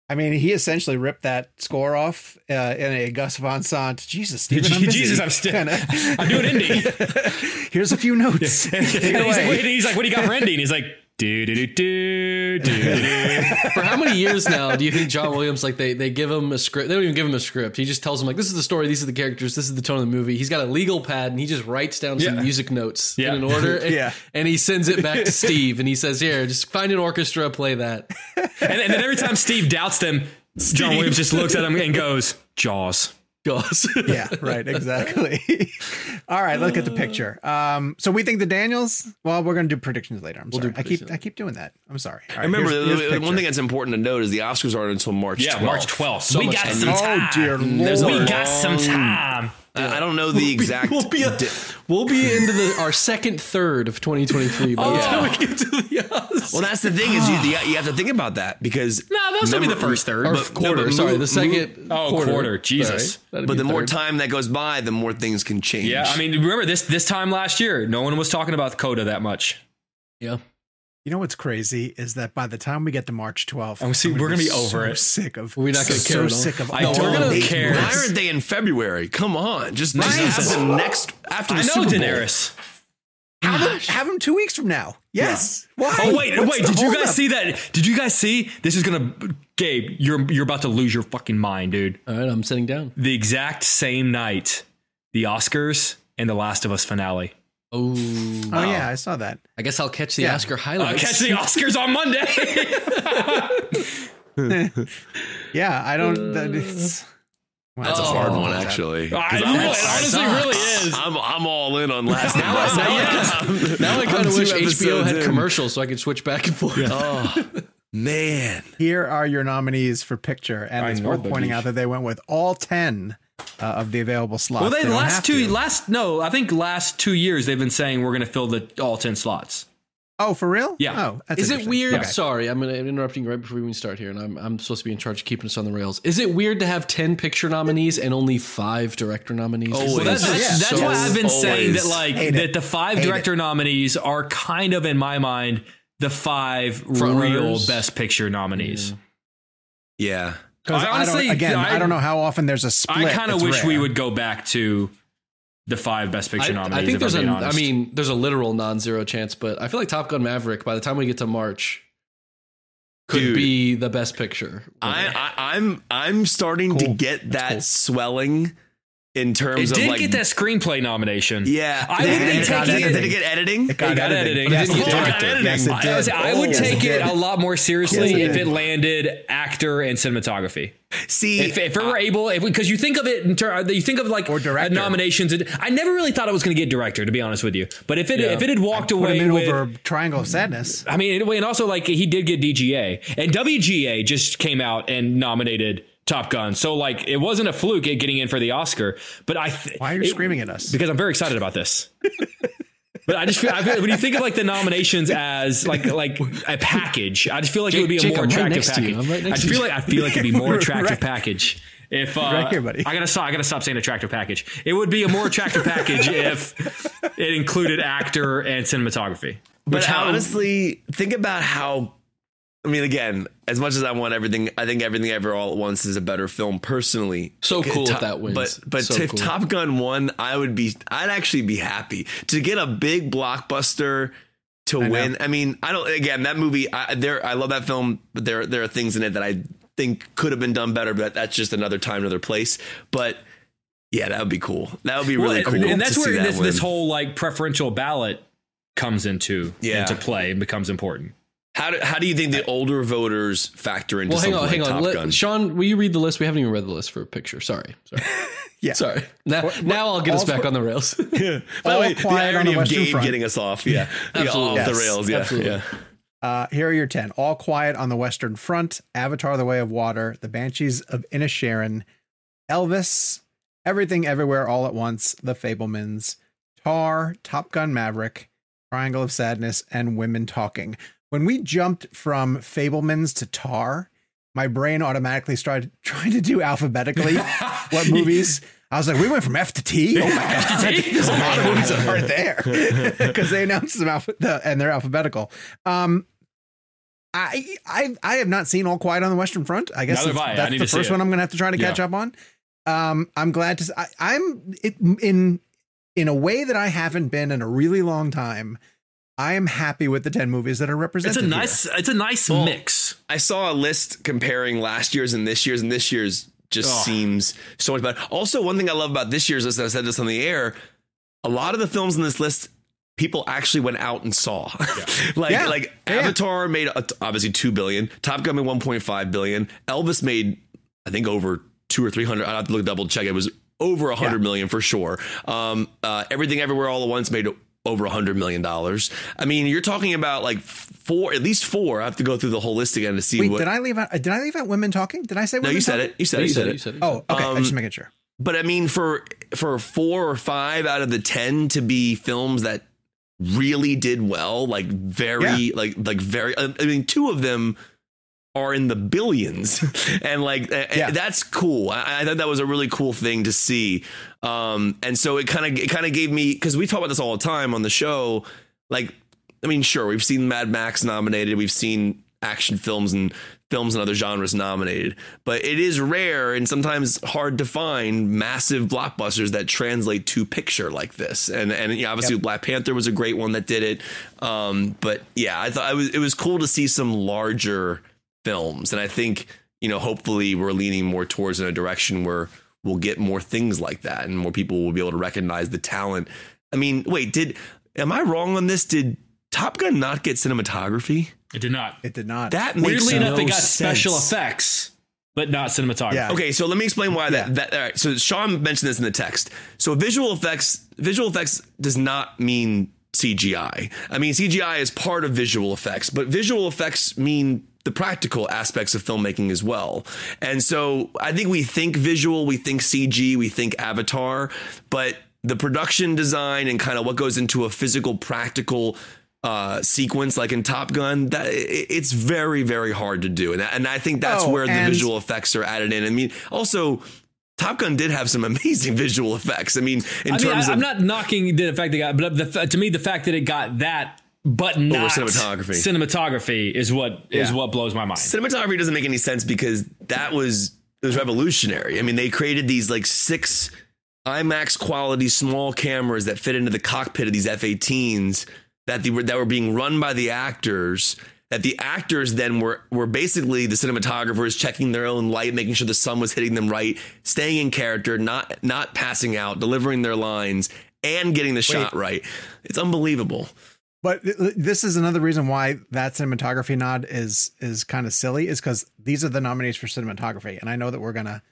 I mean, he essentially ripped that score off uh, in a Gus Van Sant. Jesus, Steven, I'm. Jesus, I'm still- I'm doing indie. Here's a few notes. And he's, like, he's like, what do you got for ending? He's like, do do do do do do. For how many years now do you think John Williams like they they give him a script? They don't even give him a script. He just tells him like this is the story, these are the characters, this is the tone of the movie. He's got a legal pad and he just writes down some Yeah. music notes Yeah. in an order. and, Yeah. and he sends it back to Steve and he says, "Here, just find an orchestra, play that." And, and then every time Steve doubts them, John Williams just looks at him and goes, Jaws. Goes. yeah, right, exactly. All right, look at the picture. Um, so we think the Daniels. Well, we're going to do predictions later. I'm We'll sorry. do I keep. I keep doing that. I'm sorry. All right, Remember, here's- here's one thing that's important to note is the Oscars aren't until March. Yeah, 12th. March 12th. So we got time. some time. Oh dear lord! We got some time. I I don't know the exact. We'll be a, di- we'll be into the our second third of 2023 by the time we get to the Oscars. well, that's the thing is you, you you have to think about that because No, that'll still be the first third. Or but- no, quarter, but sorry, move- the second Oh, quarter. Jesus. That'd But be the more time that goes by, the more things can change. Yeah, I mean, remember this this time last year, no one was talking about Coda that much. yeah. You know what's crazy is that by the time we get to March 12th, Oh, see, I'm we're gonna be over so it. Sick of. We're not gonna so care at all. sick of. I all don't gonna care. Why aren't they in February? Come on, just Right. this happen next after the I know Super Bowl. Daenerys. Have them, have them two weeks from now. Yes. Why? Oh wait, What's wait! Did you guys holdup? see that? Did you guys see? This is gonna, Gabe. You're you're about to lose your fucking mind, dude. All right, I'm sitting down. The exact same night, the Oscars and the Last of Us finale. Oh, Oh yeah, I saw that. I guess I'll catch the Yeah. Oscar Uh, highlights. catch the Oscars on Monday. Yeah, I don't. That it's, well, That's a Oh. hard one, actually. I know, I'm- it honestly really is. I'm I'm all in on Last of Now Us. I- now I I'm kind of wish HBO had in. commercials so I could switch back and forth. Oh man, Here are your nominees for picture, and I it's worth pointing beach. out that they went with all ten uh, of the available slots. well, they, don't last two to. last no, I think last two years they've been saying we're gonna fill the all ten slots. Oh, for real? Yeah. Oh, that's Is it weird? Okay. Sorry, I'm gonna interrupting right before we even start here, and I'm I'm supposed to be in charge of keeping us on the rails. Is it weird to have ten picture nominees and only five director nominees? Always. Well, that's, that's, Yeah. that's So why I've been saying that, like, hate that it. the five Hate director nominees are kind of, in my mind, the five Front real runners? best picture nominees. Yeah. Because I I, honestly- don't, again, I, I- don't know how often there's a split. I kind of It's wish we would go back to the five best picture I, nominees. I think if there's I'm a. being I mean, there's a literal non-zero chance, but I feel like Top Gun Maverick by the time we get to March could Dude. be the best picture. I, I, I'm I'm starting to Cool. get that cool. swelling in it terms of did like get that screenplay nomination. yeah. I Did would it be get taking editing? it- Did it get editing? It got, It got editing. editing. Yes, It it did editing. Yes, it I, did. would say I would Yes, take it a lot more seriously Yes, it if it landed actor and cinematography. See, If, if it were able, if because you think of it in terms, uh, you think of like Or uh, director. nominations. I never really thought it was going to get director, to be honest with you. But if it Yeah. if it had walked Put away him in with, over Triangle of Sadness. I mean, and also like he did get DGA and WGA just came out and nominated Top Gun. So like it wasn't a fluke it getting in for the Oscar. But I th- Why are you it- screaming at us? Because I'm very excited about this. But I just feel, I feel when you think of like the nominations as like like a package, I just feel like it would be a Jake, more I'm right attractive next to you. package. I'm right I next just feel like I feel like it'd be more attractive Right. package if uh, Right here, buddy. I gotta stop. I gotta stop saying attractive package. It would be a more attractive package if it included actor and cinematography. But Which how- honestly, think about how. I mean, again, as much as I want everything, I think everything ever all at once is a better film. Personally, So cool if that wins. But but So if cool. Top Gun won, I would be. I'd actually be happy to get a big blockbuster to know. win. I mean, I don't. Again, that movie. I, there, I love that film, but there there are things in it that I think could have been done better. But that's just another time, another place. But yeah, that would be cool. That would be really Well, cool. and that's where that this, this whole like preferential ballot comes into Yeah. into play and becomes important. How do, how do you think the older voters factor into well, hang something on, hang like on. Top Let- Gun? Sean, will you read the list? We haven't even read the list for a picture. Sorry, sorry, Yeah. sorry. Now, now I'll get us all- back on the rails. By the All way, the quiet on irony the of Western Gabe Front. getting us off, yeah, yeah Absolutely. off the rails, yeah, absolutely. yeah. Uh, here are your 10. All Quiet on the Western Front, Avatar The Way of Water, The Banshees of Inisherin, Elvis, Everything Everywhere All at Once, The Fabelmans, Tar, Top Gun Maverick, Triangle of Sadness, and Women Talking. When we jumped from Fabelmans to Tar, my brain automatically started trying to do alphabetically what movies. I was like, we went from F to T. Oh my god, there's a lot of movies that aren't there because they announced them alpha- the, and they're alphabetical. Um, I I I have not seen All Quiet on the Western Front. I guess it's- I. I that's need the first one I'm going to have to try to catch up on. Um, I'm glad to. I, am it, in in a way that I haven't been in a really long time. I am happy with the ten movies that are represented. It's represented. a here. nice it's a nice Well, mix. I saw a list comparing last year's and this year's, and this year's just Oh. seems so much better. Also, one thing I love about this year's list, and I said this on the air, a lot of the films in this list people actually went out and saw. like Yeah. like Yeah. Avatar made uh, obviously two billion, Top Gun made one point five billion, Elvis made I think over two or three hundred. I have to look double check. It was over a hundred Yeah. million for sure. Um, uh, Everything Everywhere All at Once made over a hundred million dollars. I mean, you're talking about like four, at least four. I have to go through the whole list again to see Wait, what. did I leave out? Did I leave out women talking? Did I say? no, you said talking? it. You said it. You You said said it, it. you said it. Oh, okay. I'm Um, just making sure. But I mean, for for four or five out of the ten to be films that really did well, like very, like like very. I mean, two of them are in the billions, and like uh, Yeah. that's cool. I, I thought that was a really cool thing to see. Um, and so it kind of it kind of gave me because we talk about this all the time on the show. Like, I mean, sure, we've seen Mad Max nominated, we've seen action films and films and other genres nominated, but it is rare and sometimes hard to find massive blockbusters that translate to picture like this. And and yeah, obviously Yep. Black Panther was a great one that did it. Um, but yeah, I thought it was it was cool to see some larger films, and I think you know hopefully we're leaning more towards in a direction where we'll get more things like that, and more people will be able to recognize the talent. I mean, wait, did am I wrong on this? Did Top Gun not get cinematography? It did not. It did not. That makes Weirdly enough, no it got sense. special effects, but not cinematography. Yeah. Okay, so let me explain why that, Yeah. that all right. So Sean mentioned this in the text. So visual effects visual effects does not mean CGI. I mean CGI is part of visual effects, but visual effects mean the practical aspects of filmmaking as well. And so I think we think visual, we think CG, we think avatar, but the production design and kind of what goes into a physical practical uh, sequence like in Top Gun, that it's very very hard to do, and and I think that's oh, where the visual effects are added in. I mean, also. Top Gun did have some amazing visual effects. I mean, in I terms mean, I, of I'm not knocking the fact that got, but the, to me, the fact that it got that but not cinematography. Cinematography is what is yeah. what blows my mind. Cinematography doesn't make any sense because that was it was revolutionary. I mean, they created these like six IMAX quality small cameras that fit into the cockpit of these F-18s that they were that were being run by the actors. That the actors then were were basically the cinematographers checking their own light, making sure the sun was hitting them right, staying in character, not not passing out, delivering their lines, and getting the Wait. shot right. It's unbelievable. But this is another reason why that cinematography nod is is kind of silly is because these are the nominees for cinematography, and I know that we're gonna,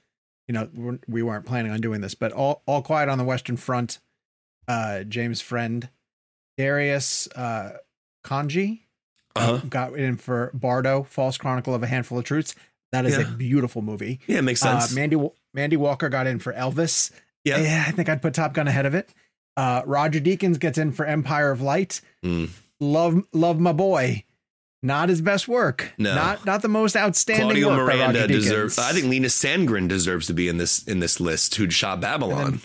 you know, we're, we were not planning on doing this, but all all quiet on the Western Front, uh, James Friend, Darius uh, Khondji uh-huh. got in for Bardo, False Chronicle of a Handful of Truths. That is yeah. a beautiful movie. Yeah, it makes sense. Uh, Mandy Mandy Walker got in for Elvis. Yeah, yeah, I think I'd put Top Gun ahead of it. Uh, Roger Deakins gets in for Empire of Light. Mm. Love, love my boy. Not his best work. No, not not the most outstanding. Claudio work Miranda deserves. I think Linus Sandgren deserves to be in this in this list. Who'd shot Babylon?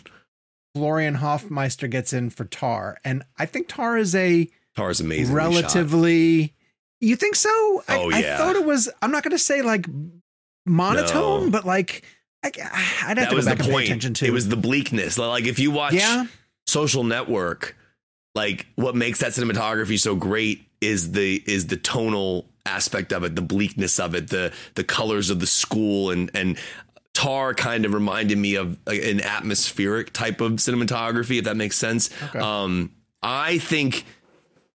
Florian Hoffmeister gets in for Tar, and I think Tar is a Tar is amazing. Relatively, shot. you think so? Oh I, yeah. I thought it was. I'm not going to say like monotone, no. but like I, would have that to go back and pay attention to. It was the bleakness. Like if you watch, yeah social network like what makes that cinematography so great is the is the tonal aspect of it the bleakness of it the the colors of the school and and tar kind of reminded me of an atmospheric type of cinematography if that makes sense okay. um i think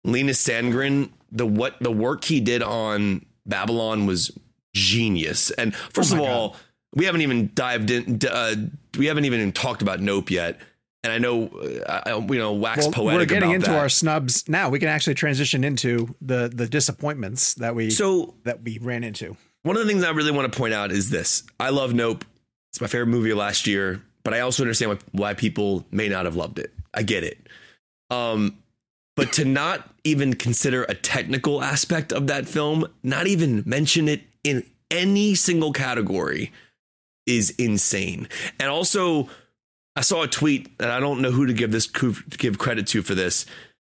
linus sandgren the what the work he did on babylon was genius and first oh of all God. we haven't even dived in uh, we haven't even talked about nope yet and I know, uh, you know, wax well, poetic. We're getting into that. our snubs now. We can actually transition into the the disappointments that we so that we ran into. One of the things I really want to point out is this: I love Nope. It's my favorite movie of last year, but I also understand why people may not have loved it. I get it. Um, but to not even consider a technical aspect of that film, not even mention it in any single category, is insane. And also I saw a tweet, and I don't know who to give this give credit to for this,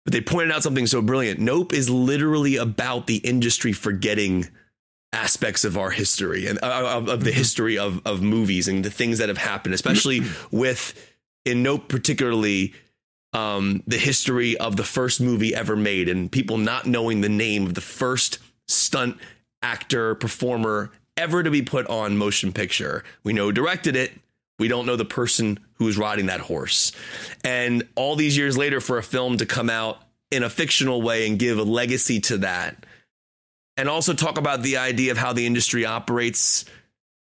but they pointed out something so brilliant. Nope is literally about the industry forgetting aspects of our history and uh, of, of, the mm-hmm. history of of movies and the things that have happened, especially with in Nope particularly um, the history of the first movie ever made and people not knowing the name of the first stunt actor performer ever to be put on motion picture. We know who directed it. We don't know the person who is riding that horse. And all these years later, for a film to come out in a fictional way and give a legacy to that, and also talk about the idea of how the industry operates,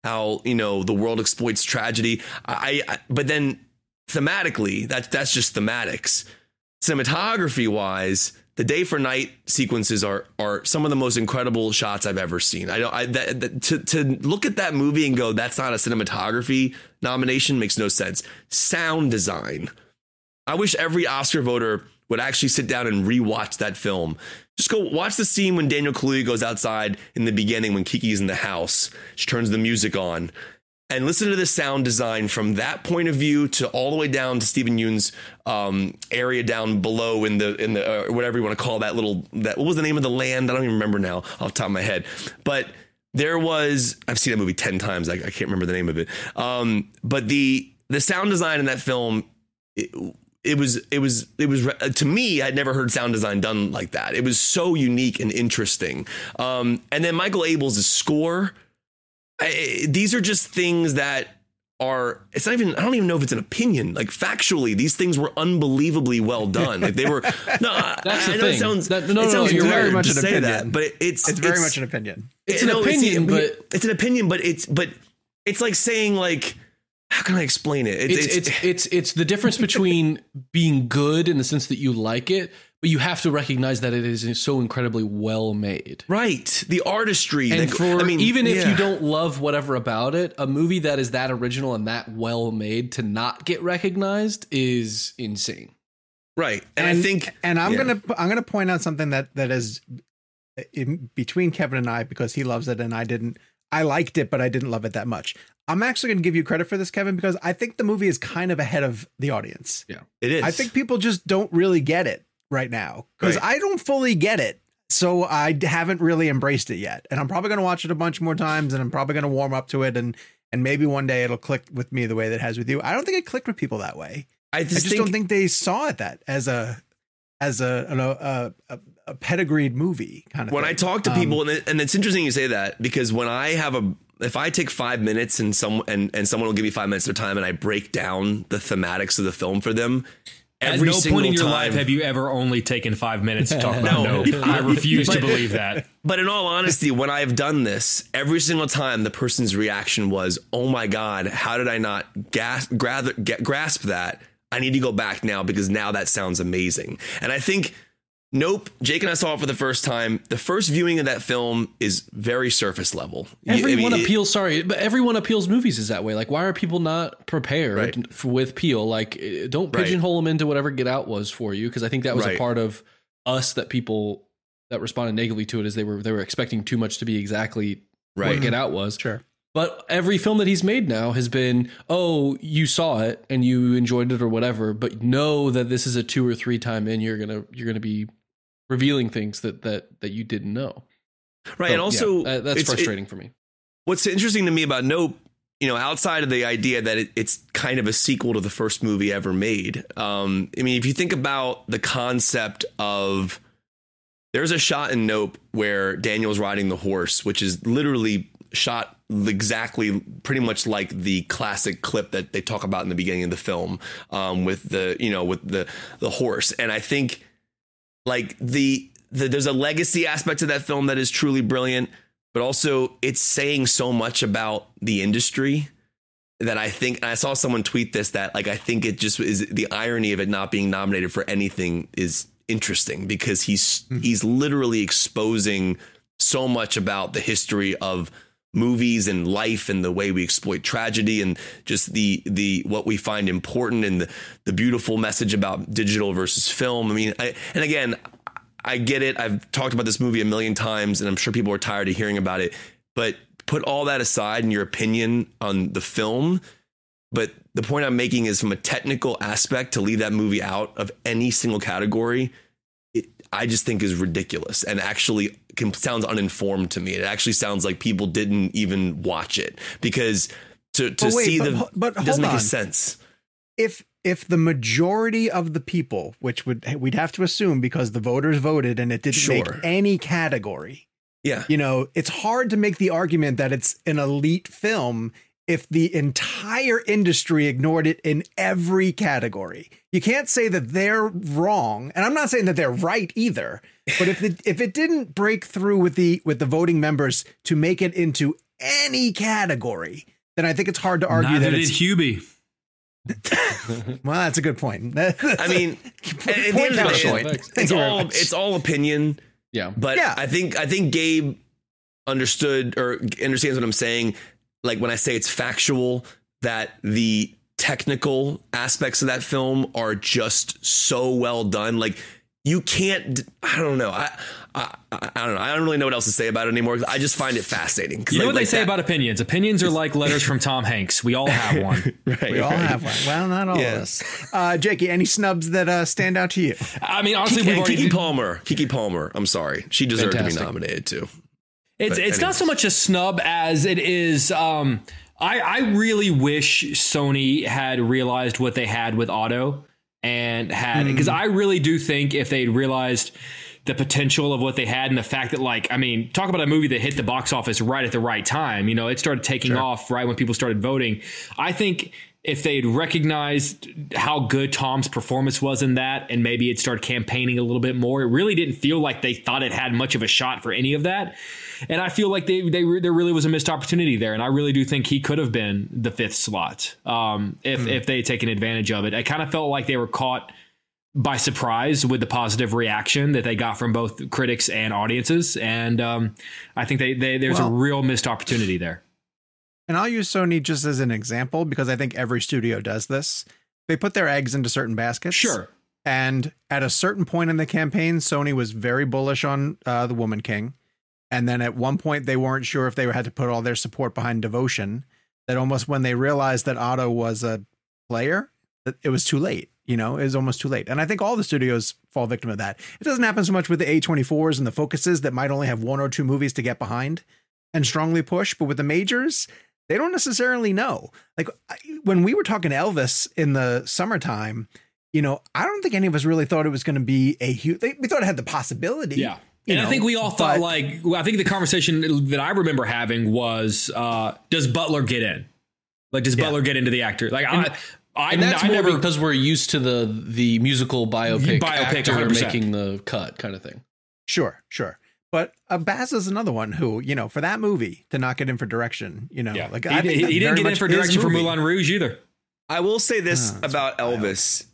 how you know the world exploits tragedy. I, I but then thematically, that that's just thematics. Cinematography wise, the day for night sequences are are some of the most incredible shots I've ever seen. I don't I that, that, to to look at that movie and go that's not a cinematography nomination makes no sense. Sound design. I wish every Oscar voter would actually sit down and rewatch that film. Just go watch the scene when Daniel Kaluuya goes outside in the beginning when Keke's in the house. She turns the music on and listen to the sound design from that point of view to all the way down to Steven Yeun's um, area down below in the in the uh, whatever you want to call that little that what was the name of the land? I don't even remember now off the top of my head, but there was I've seen that movie ten times. I, I can't remember the name of it. Um, but the the sound design in that film. It, it was it was it was to me I'd never heard sound design done like that. It was so unique and interesting. Um, and then Michael Abels' score I, these are just things that are it's not even I don't even know if it's an opinion. Like factually, these things were unbelievably well done. Like they were no, that's I, the I thing. It sounds, that, no, it sounds no, very much an opinion. That, but it's it's very much an opinion. It's an opinion, it's, but it's an opinion, but it's but it's like saying like how can I explain it? It's it's it's, it's, it's the difference between being good in the sense that you like it but you have to recognize that it is so incredibly well made. Right. The artistry. And the, for, I mean, even if you don't love whatever about it, a movie that is that original and that well made to not get recognized is insane. Right. And, I think and I'm yeah. gonna I'm gonna point out something that that is in between Kevin and I because he loves it and I didn't. I liked it, but I didn't love it that much. I'm actually going to give you credit for this, Kevin, because I think the movie is kind of ahead of the audience. Yeah, it is. I think people just don't really get it right now because Right. I don't fully get it. So I haven't really embraced it yet, and I'm probably going to watch it a bunch more times, and I'm probably going to warm up to it, and and maybe one day it'll click with me the way that it has with you. I don't think it clicked with people that way. I I just, just think, don't think they saw it that as a as a an- a, a, a pedigreed movie kind of. when I talk to Um, people, and, it, and it's interesting you say that because when I have a, if I take five minutes and some and, and someone will give me five minutes of their time and I break down the thematics of the film for them, At no single point in your time, life have you ever only taken five minutes to talk about No. no. I refuse to believe that. But in all honesty, when I've done this, every single time the person's reaction was, "Oh my god, how did I not gas- gather, get, grasp that? I need to go back now because now that sounds amazing." And I think, nope. Jake and I saw it for the first time. The first viewing of that film is very surface level. I mean, Everyone it- appeals. Sorry, but everyone appeals movies is that way. Like, why are people not prepared Right. f- with Peele? Like, eh, don't Right. pigeonhole them into whatever Get Out was for you, because I think that was Right. a part of us that people that responded negatively to it is they were they were expecting too much to be exactly what Get Out was. sure. But every film that he's made now has been, oh, you saw it and you enjoyed it or whatever, but know that this is a two or three time in. You're gonna you're gonna be revealing things that that that you didn't know. right, So, and also yeah, uh, that's it's- it- frustrating for me. what's interesting to me about Nope, you know, outside of the idea that it, it's kind of a sequel to the first movie ever made. Um, I mean, if you think about the concept of there's a shot in Nope where Daniel's riding the horse, which is literally shot exactly pretty much like the classic clip that they talk about in the beginning of the film um, with the you know with the the horse and i think like the, the there's a legacy aspect to that film that is truly brilliant but also it's saying so much about the industry that I think I saw someone tweet this that like I think it just is the irony of it not being nominated for anything is interesting because he's hmm. he's literally exposing so much about the history of movies and life and the way we exploit tragedy and just the the what we find important and the the beautiful message about digital versus film. I mean, I, and again, I get it. I've talked about this movie a million times, and I'm sure people are tired of hearing about it. But put all that aside and your opinion on the film. But the point I'm making is from a technical aspect to leave that movie out of any single category, it, I just think is ridiculous and actually sounds uninformed to me. It actually sounds like people didn't even watch it because to, to But wait, see but the but it doesn't make on. sense. if if the majority of the people, which would we'd have to assume because the voters voted and it didn't Sure. make any category, Yeah. you know, it's hard to make the argument that it's an elite film if the entire industry ignored it in every category. You can't say that they're wrong, and I'm not saying that they're right either. But if it, if it didn't break through with the with the voting members to make it into any category, then I think it's hard to argue Neither that did it's Hubie. well. That's a good point. I mean, at the end point of the day, counterpoint. it's Thank you very all it's all opinion. Yeah. But Yeah. I think I think Gabe understood or understands what I'm saying. Like when I say it's factual, that the technical aspects of that film are just so well done. Like you can't. I don't know. I I, I I don't know. I don't really know what else to say about it anymore. I just find it fascinating. You know like- what they say that- about opinions? Opinions are like letters from Tom Hanks. We all have one. right, We all right. have one. Well, not all Yeah. of us. Uh, Jakey, any snubs that uh, stand out to you? I mean, honestly, Keke, we've already. Keke Palmer. Keke Palmer. I'm sorry. She deserved to be nominated too. It's But it's not so much a snub as it is. Um, I I really wish Sony had realized what they had with Otto and had because I really do think if they'd realized the potential of what they had and the fact that like I mean talk about a movie that hit the box office right at the right time you know it started taking off right when people started voting. I think if they'd recognized how good Tom's performance was in that and maybe it started campaigning a little bit more it really didn't feel like they thought it had much of a shot for any of that and I feel like they, they there really was a missed opportunity there, and I really do think he could have been the fifth slot um, if if they had taken advantage of it. I kind of felt like they were caught by surprise with the positive reaction that they got from both critics and audiences, and um, I think they, they there's a real missed opportunity there. And I'll use Sony just as an example because I think every studio does this. They put their eggs into certain baskets. Sure, And at a certain point in the campaign, Sony was very bullish on uh, the Woman King. And then at one point, they weren't sure if they had to put all their support behind Devotion. That almost when they realized that Otto was a player, that it was too late. You know, it was almost too late. And I think all the studios fall victim of that. It doesn't happen so much with the A24s and the focuses that might only have one or two movies to get behind and strongly push. But with the majors, they don't necessarily know. Like when we were talking to Elvis in the summertime, you know, I don't think any of us really thought it was going to be a huge. We thought it had the possibility. Yeah. And know, I think we all thought but- like I think the conversation that I remember having was uh, does Butler get in? Like does Butler get into the actor? Like I I, And that's I more never because we're used to the the musical biopic, Biopic, actor 100%. making the cut kind of thing. Sure, sure. But uh, Baz is another one who, you know, for that movie to not get in for direction, you know, yeah. like he, I think he- he didn't get in for direction for movie. Moulin Rouge either. I will say this Ah, about. Elvis.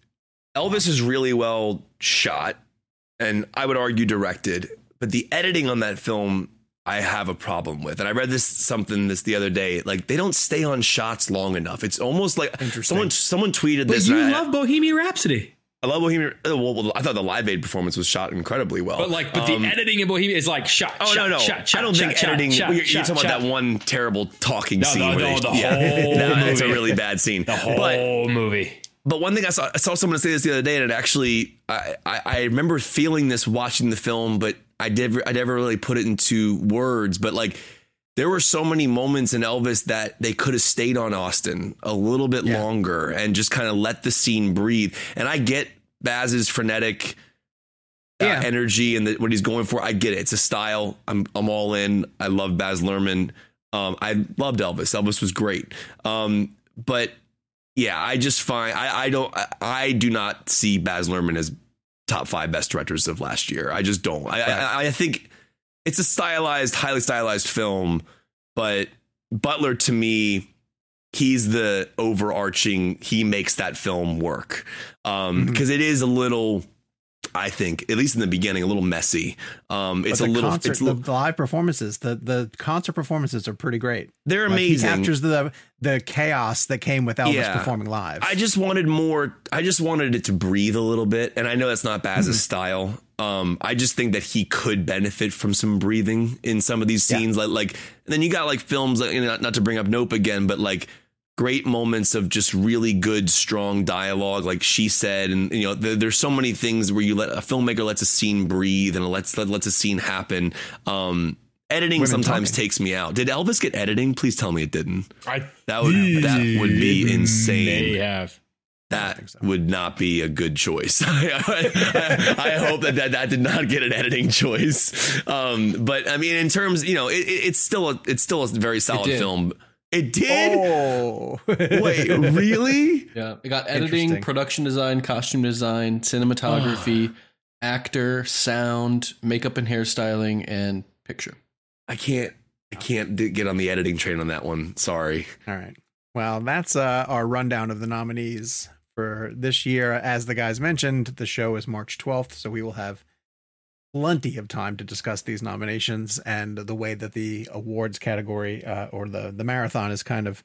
Elvis is really well shot and I would argue directed, but the editing on that film I have a problem with. And I read this something this the other day. Like they don't stay on shots long enough. It's almost like someone someone tweeted But this. you I, love Bohemian Rhapsody. I love Bohemian. oh, Well, well, I thought the Live Aid performance was shot incredibly well. But like, but Um, the editing in Bohemian is like shot. Oh shot, no no! Shot, shot, I don't shot, think shot, editing. Shot, well, you're, shot, you're talking shot. about that one terrible talking No, scene. no, no, they- the whole no, it's a really bad scene. The whole But movie. but one thing I saw, I saw someone say this the other day, and it actually, I, I, I remember feeling this watching the film, but I did, I never really put it into words. But like, there were so many moments in Elvis that they could have stayed on Austin a little bit Yeah. longer and just kind of let the scene breathe. And I get Baz's frenetic. Uh, Yeah. energy and the, what he's going for, I get it. It's a style. I'm I'm all in. I love Baz Luhrmann. Um, I loved Elvis. Elvis was great. Um, but yeah, I just find I, I don't I, I do not see Baz Luhrmann as top five best directors of last year. I just don't. I I, I think it's a stylized, highly stylized film, but Butler to me, he's the overarching. He makes that film work um, because it is a little. I think, at least in the beginning, a little messy. Um, it's a little. concert, it's the live performances, the the concert performances are pretty great. they're Like, amazing. he captures the the chaos that came with Elvis Yeah. performing live. I just wanted more. I just wanted it to breathe a little bit, and I know that's not Baz's style. Um, I just think that he could benefit from some breathing in some of these Yeah. scenes. Like, like, and then you got like films, like, you know, not, not to bring up Nope again, but like great moments of just really good, strong dialogue, like she said, and you know, there, there's so many things where you let a filmmaker lets a scene breathe and lets let, lets a scene happen. Um, editing Women sometimes talking. takes me out. Did Elvis get editing? Please tell me it didn't. I That would that would be insane. They have. That so. would not be a good choice. I, I hope that, that that did not get an editing choice. Um, but I mean, in terms, you know, it, it- it's still a it's still a very solid film. It did. oh, Wait, really? Yeah, it got editing, production design, costume design, cinematography, actor, sound, makeup and hairstyling, and picture. I can't. I can't d- get on the editing train on that one. Sorry. All right. Well, that's uh, our rundown of the nominees for this year. As the guys mentioned, the show is March 12th, so we will have plenty of time to discuss these nominations and the way that the awards category uh, or the the marathon is kind of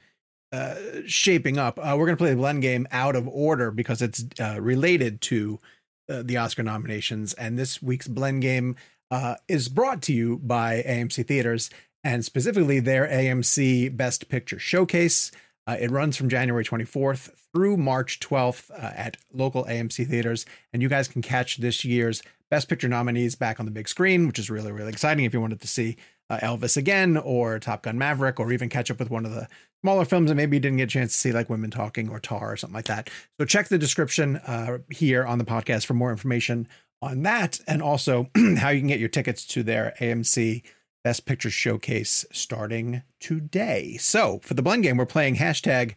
uh, shaping up. Uh, we're going to play the blend game out of order because it's uh, related to uh, the Oscar nominations. And this week's blend game uh, is brought to you by AMC Theaters and specifically their AMC Best Picture Showcase. Uh, it runs from January 24th through March 12th uh, at local AMC theaters, and you guys can catch this year's Best Picture nominees back on the big screen, which is really, really exciting if you wanted to see uh, Elvis again or Top Gun Maverick or even catch up with one of the smaller films that maybe you didn't get a chance to see, like Women Talking or Tar or something like that. So check the description uh, here on the podcast for more information on that and also how you can get your tickets to their AMC Best Picture Showcase starting today. So for the blend game, we're playing hashtag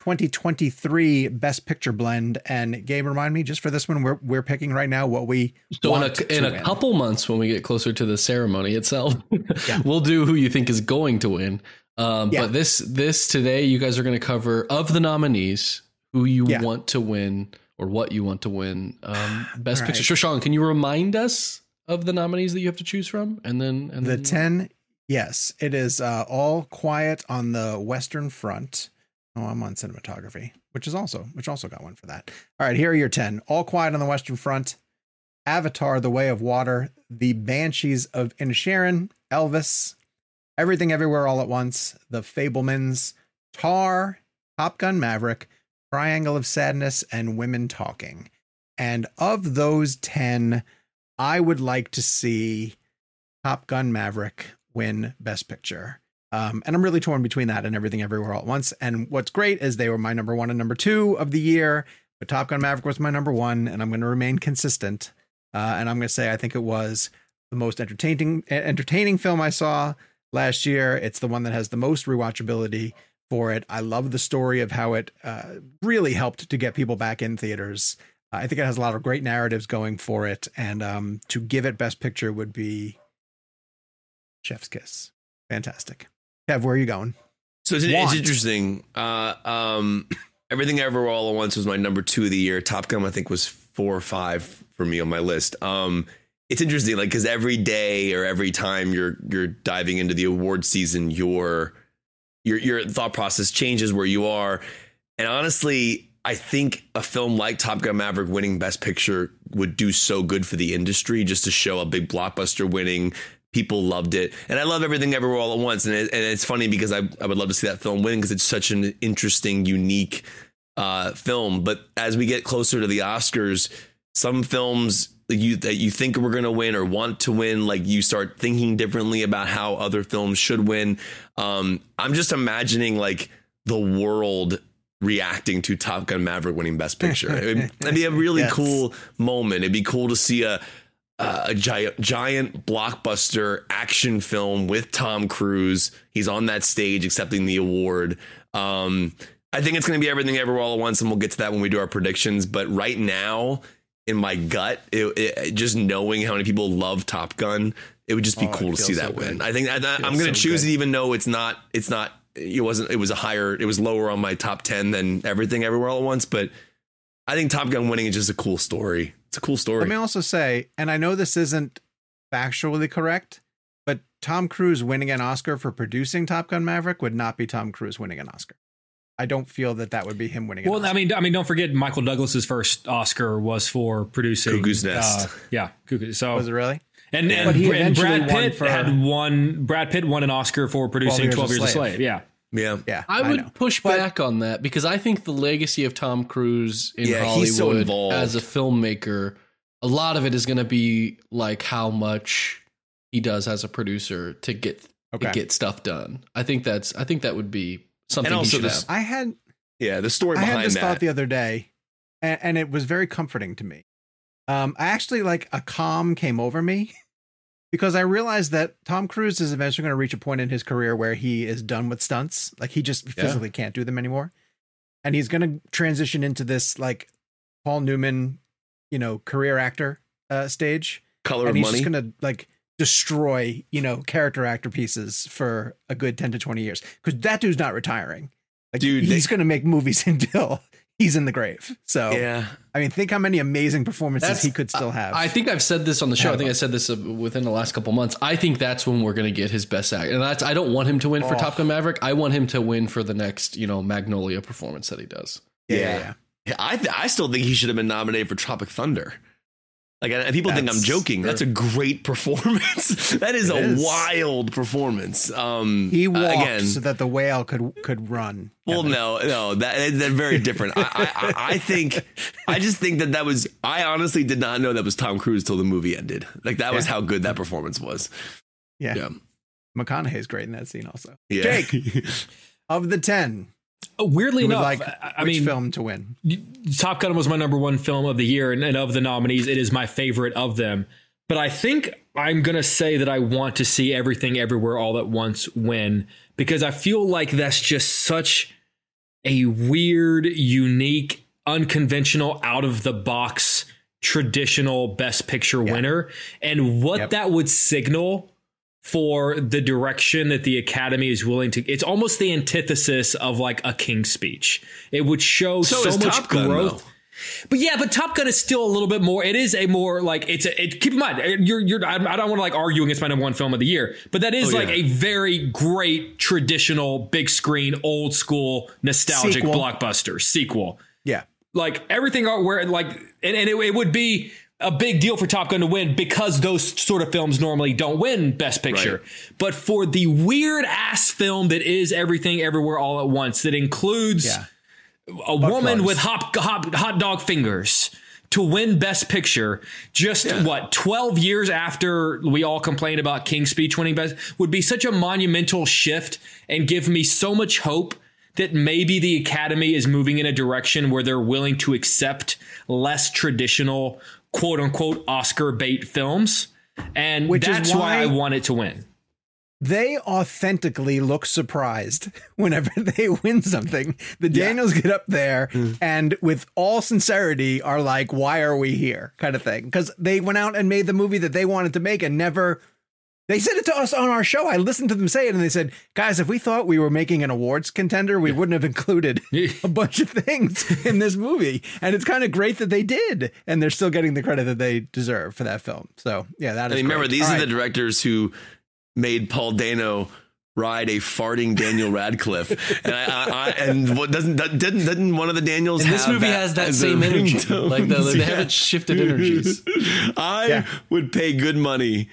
2023 Best Picture Blend. And Gabe, remind me just for this one, we're we're picking right now what we So in a, in a win. couple months, when we get closer to the ceremony itself, Yeah. we'll do who you think is going to win. Um, Yeah. But this this today, you guys are going to cover of the nominees who you Yeah. want to win or what you want to win. Um, best picture. right. So Sean, can you remind us of the nominees that you have to choose from, and then and the then 10 yes it is uh, all quiet on the western front Oh, I'm on cinematography, which is also which also got one for that. All right, here are your ten. All Quiet on the Western Front, Avatar: The Way of Water, The Banshees of Inisherin, Elvis, Everything Everywhere All at Once, The Fabelmans, Tar, Top Gun Maverick, Triangle of Sadness, and Women Talking. And of those 10, I would like to see Top Gun Maverick win Best Picture. Um, and I'm really torn between that and Everything Everywhere All at Once. And what's great is they were my number one and number two of the year, but Top Gun Maverick was my number one, and I'm going to remain consistent. Uh, and I'm going to say I think it was the most entertaining entertaining film I saw last year. It's the one that has the most rewatchability for it. I love the story of how it uh, really helped to get people back in theaters. I think it has a lot of great narratives going for it, and um, to give it Best Picture would be Chef's Kiss. Fantastic. Kev, where are you going? So it's, it's interesting. Uh, um, Everything Ever All at Once was my number two of the year. Top Gun, I think, was four or five for me on my list. Um, it's interesting, like because every day or every time you're you're diving into the award season, your your your thought process changes where you are. And honestly, I think a film like Top Gun Maverick winning Best Picture would do so good for the industry just to show a big blockbuster winning people loved it. And i love everything everywhere all at once. And, it, and it's funny because I, I would love to see that film win because it's such an interesting unique uh, film. But as we get closer to the oscars some films you that you think we're going to win or want to win like you start thinking differently about how other films should win. Um, i'm just imagining like the world reacting to top gun maverick winning best picture. It'd, it'd be a really yes. cool moment. It'd be cool to see a uh, a giant, giant blockbuster action film with Tom Cruise. He's on that stage accepting the award. Um, I think it's going to be everything everywhere all at once, and we'll get to that when we do our predictions. But right now, in my gut, it, it, just knowing how many people love Top Gun, it would just be oh, cool to see so that good. win. I think I, am going to choose good. it, even though it's not. It's not. It wasn't. It was a higher. It was lower on my top ten than everything everywhere all at once. But I think Top Gun winning is just a cool story. It's a cool story. Let me also say, and I know this isn't factually correct, but Tom Cruise winning an Oscar for producing Top Gun Maverick would not be Tom Cruise winning an Oscar. I don't feel that that would be him winning. Well, I mean, I mean, don't forget Michael Douglas's first Oscar was for producing Cuckoo's Nest. Uh, yeah, Cuckoo. So was it really? And, and, and Brad Pitt for, had won. Brad Pitt won an Oscar for producing Twelve Years, 12 Years a Slave. Slave. Yeah. Yeah, yeah. I, I would know. push but, back on that because I think the legacy of Tom Cruise in yeah, Hollywood so as a filmmaker, a lot of it is going to be like how much he does as a producer to get okay. to get stuff done. I think that's I think that would be something. And also, this, I had yeah the story. I had this that. thought the other day, and, and it was very comforting to me. Um, I actually like a calm came over me because I realized that Tom Cruise is eventually going to reach a point in his career where he is done with stunts. Like he just physically yeah. can't do them anymore. And he's going to transition into this like Paul Newman, you know, career actor uh, stage. Color and of he's money. just going to like destroy, you know, character actor pieces for a good 10 to 20 years. Because that dude's not retiring. Like, Dude, he's going to make movies until he's in the grave. So yeah, I mean, think how many amazing performances that's, he could still have. I think I've said this on the show. I think I said this uh, within the last couple months. I think that's when we're going to get his best act, and that's I don't want him to win oh. for Top Gun Maverick. I want him to win for the next you know Magnolia performance that he does. Yeah, yeah. yeah. I th- I still think he should have been nominated for Tropic Thunder. Like people That's think I'm joking. That's a great performance. that is a is. wild performance. Um, he walked uh, again, so that the whale could could run. Well, Kevin. no, no, that that's very different. I, I, I think, I just think that that was. I honestly did not know that was Tom Cruise till the movie ended. Like that was how good that performance was. Yeah, yeah. McConaughey's great in that scene also. Yeah. Jake, of the ten, Weirdly enough, like I mean, film to win. Top Gun was my number one film of the year, and, and of the nominees, it is my favorite of them. But I think I'm gonna say that I want to see everything, everywhere, all at once win because I feel like that's just such a weird, unique, unconventional, out of the box, traditional Best Picture yeah. winner, and what yep. that would signal for the direction that the academy is willing to it's almost the antithesis of like a king's speech it would show so, so much Gun, growth But yeah, but Top Gun is still a little bit more. It is a more like it's a. It, keep in mind, uh, you're you're. I I don't want to like argue against my number one film of the year, but that is Oh, like yeah. a very great traditional big screen, old school, nostalgic Sequel. blockbuster sequel. Yeah. Like everything where like and, and it, it would be a big deal for Top Gun to win because those sort of films normally don't win Best Picture. But for the weird ass film that is Everything Everywhere All at Once, that includes Yeah. a woman plugs. with hot, hot hot dog fingers to win best picture just what 12 years after we all complained about king's speech winning best would be such a monumental shift and give me so much hope that maybe the academy is moving in a direction where they're willing to accept less traditional quote unquote oscar bait films and Which that's why why- i want it to win They authentically look surprised whenever they win something. The Daniels get up there hmm. and, with all sincerity, are like, "Why are we here?" kind of thing. Because they went out and made the movie that they wanted to make and never. They said it to us on our show. I listened to them say it, and they said, "Guys, if we thought we were making an awards contender, we wouldn't have included a bunch of things in this movie." And it's kind of great that they did, and they're still getting the credit that they deserve for that film. So, yeah, that I is. mean, remember, great. these All are right. the directors who made Paul Dano ride a farting Daniel Radcliffe, and I, I, I and what doesn't didn't didn't one of the Daniels? And this have movie has that same energy. Like the, they Yeah. haven't shifted energies. I Yeah. would pay good money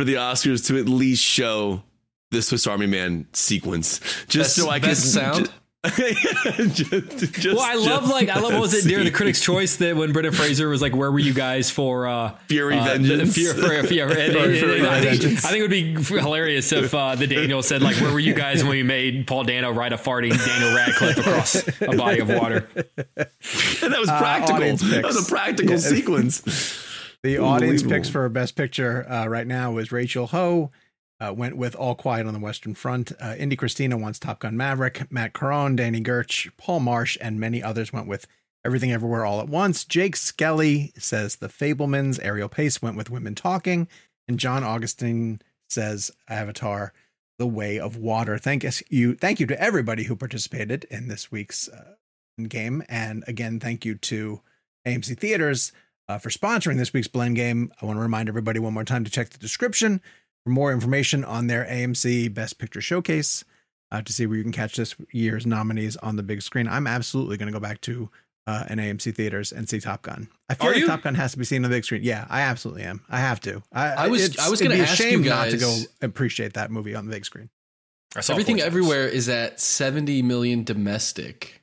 for the Oscars to at least show the Swiss Army Man sequence, just Best- so I could best sound? just, just- well, I love like I love what was it during the. Critics' Choice that when Brendan Fraser was like, "Where were you guys for uh, Furry uh, Vengeance? The, Fury, Fury, and- and- and- I, think, I think it would be hilarious if uh, the Daniel said like, "Where were you guys when we made Paul Dano ride a farting Daniel Radcliffe across a body of water?" And that was practical. Uh, that was a practical Yeah. sequence. The audience picks for Best Picture uh, right now is Rachel Ho. Uh, went with All Quiet on the Western Front. Uh, Indy Christina wants Top Gun Maverick. Matt Caron, Danny Gertch, Paul Marsh, and many others went with Everything Everywhere All at Once. Jake Skelly says The Fabelmans. Ariel Pace went with Women Talking. And John Augustine says Avatar, The Way of Water. Thank you, thank you to everybody who participated in this week's uh, game. And again, thank you to AMC Theaters uh, for sponsoring this week's blend game. I want to remind everybody one more time to check the description for more information on their AMC Best Picture Showcase uh, to see where you can catch this year's nominees on the big screen. I'm absolutely going to go back to uh, an AMC theaters and see Top Gun. I feel Are like you? Top Gun has to be seen on the big screen. Yeah, I absolutely am. I have to. I, I was- I was gonna be a ask you shame not to go appreciate that movie on the big screen. Everything everywhere is at 70 million domestic.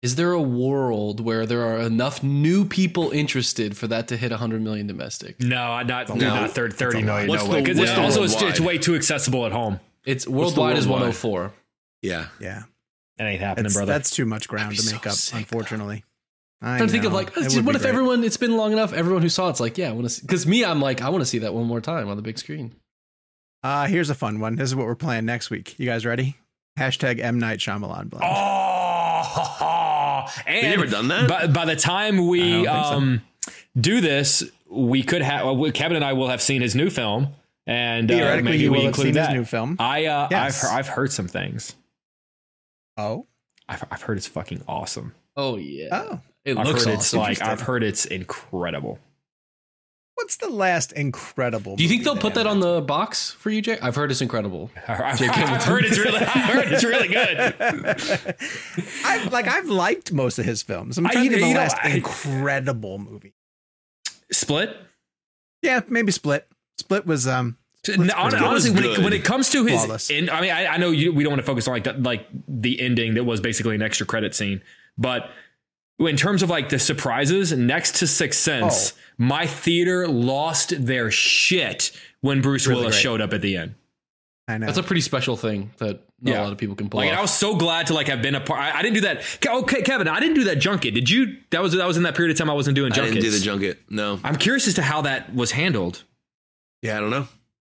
Is there a world where there are enough new people interested for that to hit 100 million domestic? No, not No. not thirty, 30 million. What's no the- way. What's the also it's, it's way too accessible at home. It's the worldwide is worldwide? 104. Yeah. Yeah, That ain't happening, that's, brother. that's too much ground to make so up, sick, unfortunately. I I'm trying to think of like, It what if great. everyone? It's been long enough. Everyone who saw it's like, yeah, I want to see. Because me, I'm like, I want to see that one more time on the big screen. Uh, here's a fun one. This is what we're playing next week. You guys ready? Hashtag M Night Shyamalan blend. Oh, and We never done that? By, by the time we don't so. um, do this, we could have well, Kevin and I will have seen his new film, and uh, Theoretically, maybe you we will have include seen that. his new film. I uh, Yes. I've heard, I've heard some things. Oh, I've, I've heard it's fucking awesome. Oh yeah. oh. It I've looks heard it's like I've heard it's incredible. What's the last incredible? Do you think they'll put that on the box for you, Jake? I've heard it's incredible. I've, I've heard it's really, I've heard it's really good. I've like I've liked most of his films. I'm I- trying to think of you the know, last I- incredible movie. Split. Yeah, maybe Split. Split was um. No, hon- good. honestly, when it, when it comes to his, Flawless. end, I mean, I, I know you, we don't want to focus on like the, like the ending that was basically an extra credit scene, but in terms of like the surprises, next to Sixth Sense, Oh. my theater lost their shit when Bruce Really Willis great. showed up at the end. I know. That's a pretty special thing that not Yeah. a lot of people can pull Like, and I was so glad to like have been a part. I, I didn't do that. Ke- oh, Okay, Kevin, I didn't do that junket. Did you? That was that was in that period of time I wasn't doing I didn't do the junket. No. I'm curious as to how that was handled. Yeah, I don't know.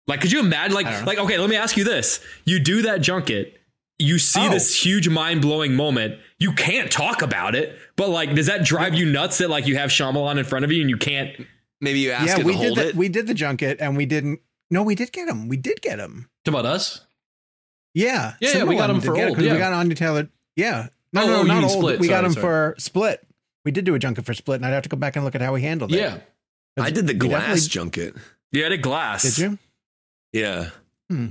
Like, could you imagine? Like, I don't know. like, okay, let me ask you this: You do that junket, you see Oh. this huge, mind blowing moment. You can't talk about it, but like, does that drive you nuts that like you have Shyamalan in front of you and you can't? Maybe you ask yeah, it we to did hold the, it. we did the junket and we didn't. No, we did get him. We did get him. Talking about us? Yeah, Yeah, yeah, we got Similar him for get old, 'cause yeah. We got Anya Taylor. Yeah, no, Oh, no, oh, you not mean old. Split. We got Sorry, him sorry. for Split. we did do a junket for Split, and I'd have to go back and look at how we handled it. Yeah. I did the glass definitely- junket. Yeah, the glass. Did you? Yeah. Hmm.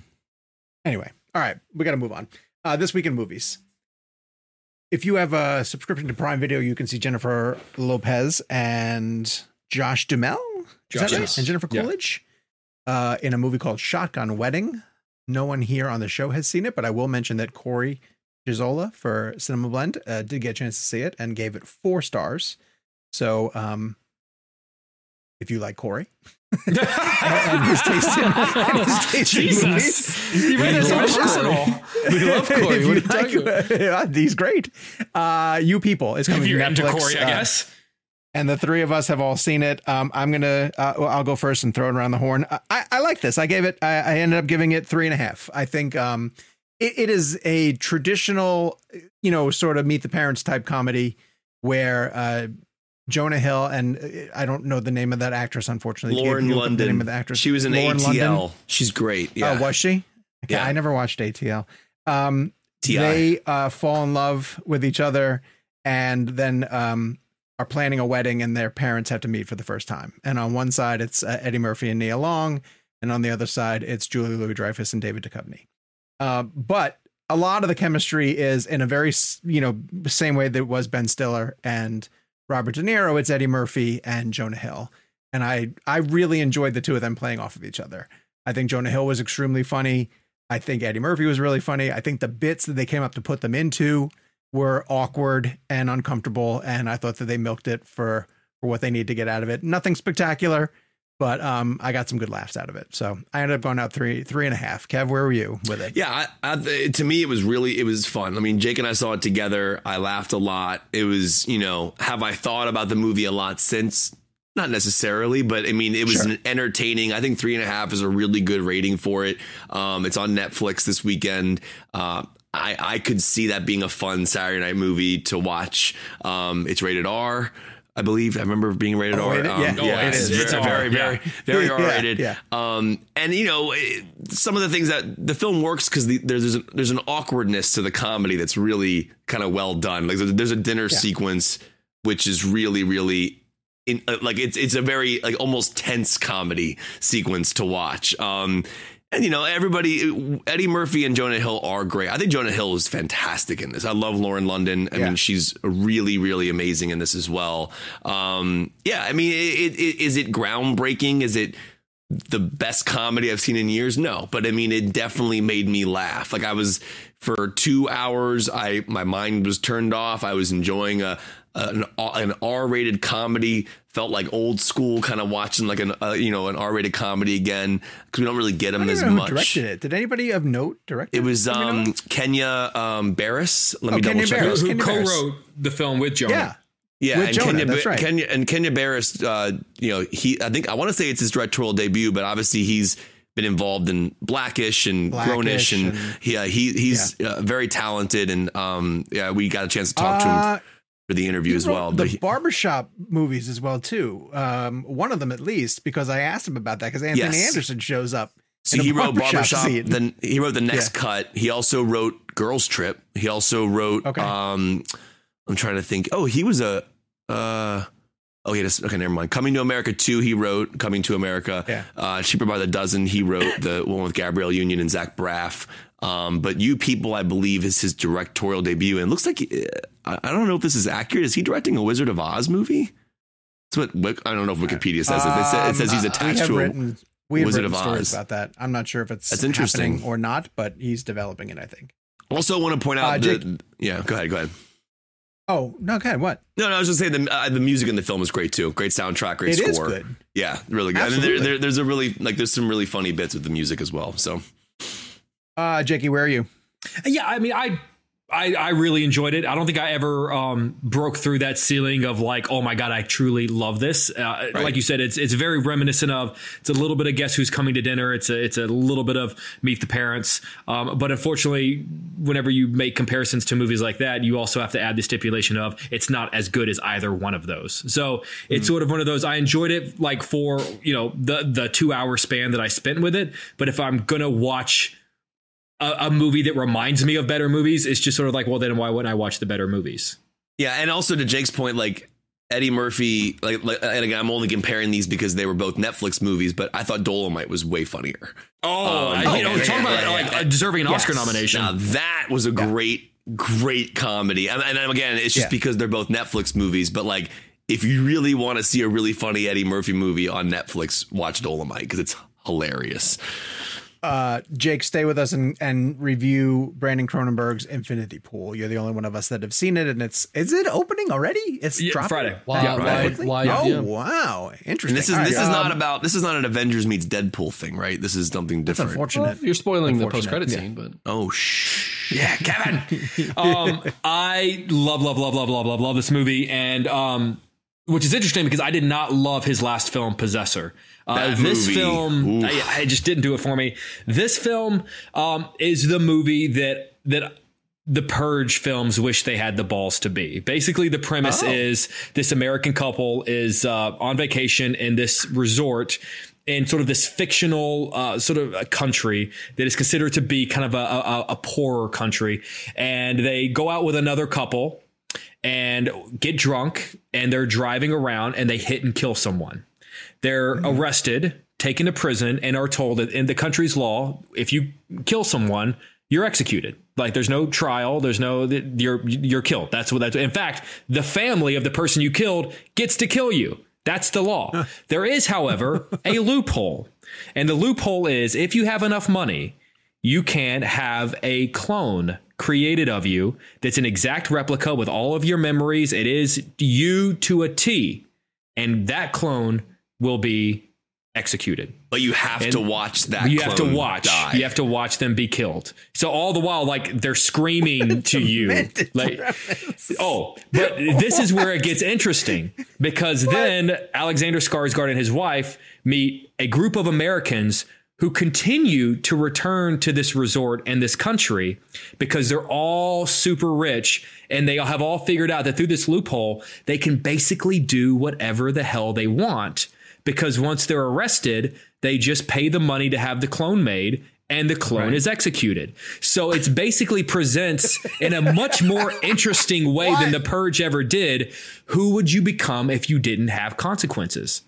Anyway, all right, we got to move on. Uh, this week in movies. If you have a subscription to Prime Video, you can see Jennifer Lopez and Josh Duhamel. Josh, right? yes. And Jennifer Yeah. Coolidge uh, in a movie called Shotgun Wedding. No one here on the show has seen it, but I will mention that Corey Chichizola for Cinema Blend uh, did get a chance to see it and gave it four stars. So, um, if you like Corey and his taste in, and his taste in Jesus. movies, You made it so personal. We love Corey. What are you you talking about? He's great. Uh, you people is coming If you're to into Netflix, Corey, I uh, guess. and the three of us have all seen it. Um, I'm gonna, uh, well, I'll go first and throw it around the horn. I, I, I like this. I gave it. I, I ended up giving it three and a half. I think um, it, it is a traditional, you know, sort of meet the parents type comedy where uh, Jonah Hill and uh, I don't know the name of that actress. Unfortunately, Lauren Can you look up London. The name of the actress. She was in Lauren ATL. London? She's great. Yeah. Oh, was she? Okay, Yeah. I never watched ATL. Um, they uh, fall in love with each other and then um, are planning a wedding and their parents have to meet for the first time. And on one side, it's uh, Eddie Murphy and Nia Long. And on the other side, it's Julie Louis Dreyfus and David Duchovny. Uh, but a lot of the chemistry is in a very, you know, same way that it was Ben Stiller and Robert De Niro. It's Eddie Murphy and Jonah Hill. And I, I really enjoyed the two of them playing off of each other. I think Jonah Hill was extremely funny. I think Eddie Murphy was really funny. I think the bits that they came up to put them into were awkward and uncomfortable, and I thought that they milked it for for what they need to get out of it. Nothing spectacular, but um, I got some good laughs out of it. So I ended up going out three three and a half. Kev, where were you with it? Yeah, I, I, to me, it was really it was fun. I mean, Jake and I saw it together. I laughed a lot. It was, you know, have I thought about the movie a lot since? Not necessarily, but I mean, it was Sure. an entertaining. I think three and a half is a really good rating for it. Um, it's on Netflix this weekend. Uh, I, I could see that being a fun Saturday night movie to watch. Um, it's rated R. I believe I remember being rated Oh, R. it- Um, yeah. Oh, it it's is. very, It's R, very, yeah. very, very R rated. yeah. Um, and you know, it, some of the things that the film works because the, there's there's, a, there's an awkwardness to the comedy that's really kind of well done. Like there's, there's a dinner sequence which is really really. In, uh, like it's it's a very like almost tense comedy sequence to watch. Um, and you know everybody, Eddie Murphy and Jonah Hill are great. I think Jonah Hill is fantastic in this. I love Lauren London. I Yeah. mean, she's really really amazing in this as well. Um, yeah, I mean, it, it, is it groundbreaking? Is it the best comedy I've seen in years? No, but I mean, it definitely made me laugh. Like I was for two hours, I my mind was turned off. I was enjoying a an, an R-rated comedy. Felt like old school, kind of watching like an uh, you know an R-rated comedy again because we don't really get them as know much. who directed it. Did anybody of note direct it? It was Do we know? um, Kenya um, Barris. Let Oh, me double check. Barris. who Kenya co-wrote the film with Jonah. yeah. Yeah, With and Jonah, Kenya, that's right. Kenya and Kenya Barris, uh, you know, he I think I want to say it's his directorial debut, but obviously he's been involved in Blackish and Blackish Grownish, and, and- he uh, he he's uh, very talented, and um, yeah, we got a chance to talk to Uh, him for the interview as well. The he, barbershop movies as well too. Um, one of them at least, because I asked him about that because Anthony Yes. Anderson shows up. so he wrote barbershop. Then he wrote the next cut. He also wrote Girls Trip. He also wrote. Okay. Um, I'm trying to think. Oh, he was a. Uh, oh, he just okay. Never mind. Coming to America two. He wrote Coming to America. Yeah. Uh, Cheaper by the dozen. He wrote the one with Gabrielle Union and Zach Braff. Um, but you people, I believe, is his directorial debut, and it looks like uh, I don't know if this is accurate. Is he directing a Wizard of Oz movie? That's what I don't know if Wikipedia says it. They say, it says he's Um, attached have to a written, we have Wizard of stories Oz. about that. I'm not sure if it's That's interesting. or not, but he's developing it. I think. Also, want to point Uh, out Jake- the yeah. Go ahead. Go ahead. Oh no, okay, what? No, no, I was just saying the uh, the music in the film is great too. Great soundtrack, great It score. is good. Yeah, really good. I mean, there, there, there's a really like there's some really funny bits with the music as well. So Uh, Jakey, where are you? Yeah, I mean, I, I, I really enjoyed it. I don't think I ever um, broke through that ceiling of like, oh my god, I truly love this. Uh, Like you said, it's it's very reminiscent of. It's a little bit of Guess Who's Coming to Dinner. It's a it's a little bit of Meet the Parents. Um, but unfortunately, whenever you make comparisons to movies like that, you also have to add the stipulation of it's not as good as either one of those. So it's sort of one of those. I enjoyed it like for you know the the two hour span that I spent with it. But if I'm gonna watch a, a movie that reminds me of better movies, it's just sort of like, well, then why wouldn't I watch the better movies? yeah, and also to Jake's point, like Eddie Murphy, like, like, and again, I'm only comparing these because they were both Netflix movies, but I thought Dolomite was way funnier. Oh, Um, I, you know, talking about yeah, like yeah. deserving an Oscar nomination. Now that was a great, great comedy. And, and again, it's just Yeah. because they're both Netflix movies. But like, if you really want to see a really funny Eddie Murphy movie on Netflix, watch Dolomite because it's hilarious. Uh, Jake, stay with us and, and review Brandon Cronenberg's Infinity Pool. You're the only one of us that have seen it, and it's is it opening already? It's Yeah, dropping? Friday. Why- Yeah, why- why- oh yeah. wow, interesting. And this is All right, this is um, not about this is not an Avengers meets Deadpool thing, right? This is something different. unfortunate. You're spoiling the post credit Yeah. scene, but Oh shh. Yeah, Kevin. um, I love, love, love, love, love, love, love this movie, and um, which is interesting because I did not love his last film, Possessor. Uh, this movie, film. I, I just didn't do it for me. This film um, is the movie that that the Purge films wish they had the balls to be. Basically, the premise Oh. is this American couple is uh, on vacation in this resort in sort of this fictional uh, sort of a country that is considered to be kind of a, a, a poorer country, and they go out with another couple and get drunk, and they're driving around and they hit and kill someone. They're mm-hmm. arrested, taken to prison, and are told that in the country's law, if you kill someone, you're executed. Like there's no trial, there's no you're you're killed. That's what that's. In fact, the family of the person you killed gets to kill you. That's the law. There is, however, a loophole, and the loophole is if you have enough money, you can have a clone created of you that's an exact replica with all of your memories. It is you to a T, and that clone will be executed. But you have to watch that. You have to watch. Die. You have to watch them be killed. So all the while, like they're screaming to you, like, oh, but this is where it gets interesting because then Alexander Skarsgård and his wife meet a group of Americans who continue to return to this resort and this country because they're all super rich and they have all figured out that through this loophole they can basically do whatever the hell they want because once they're arrested, they just pay the money to have the clone made and the clone is executed. So it's basically presents in a much more interesting way than the purge ever did. Who would you become if you didn't have consequences?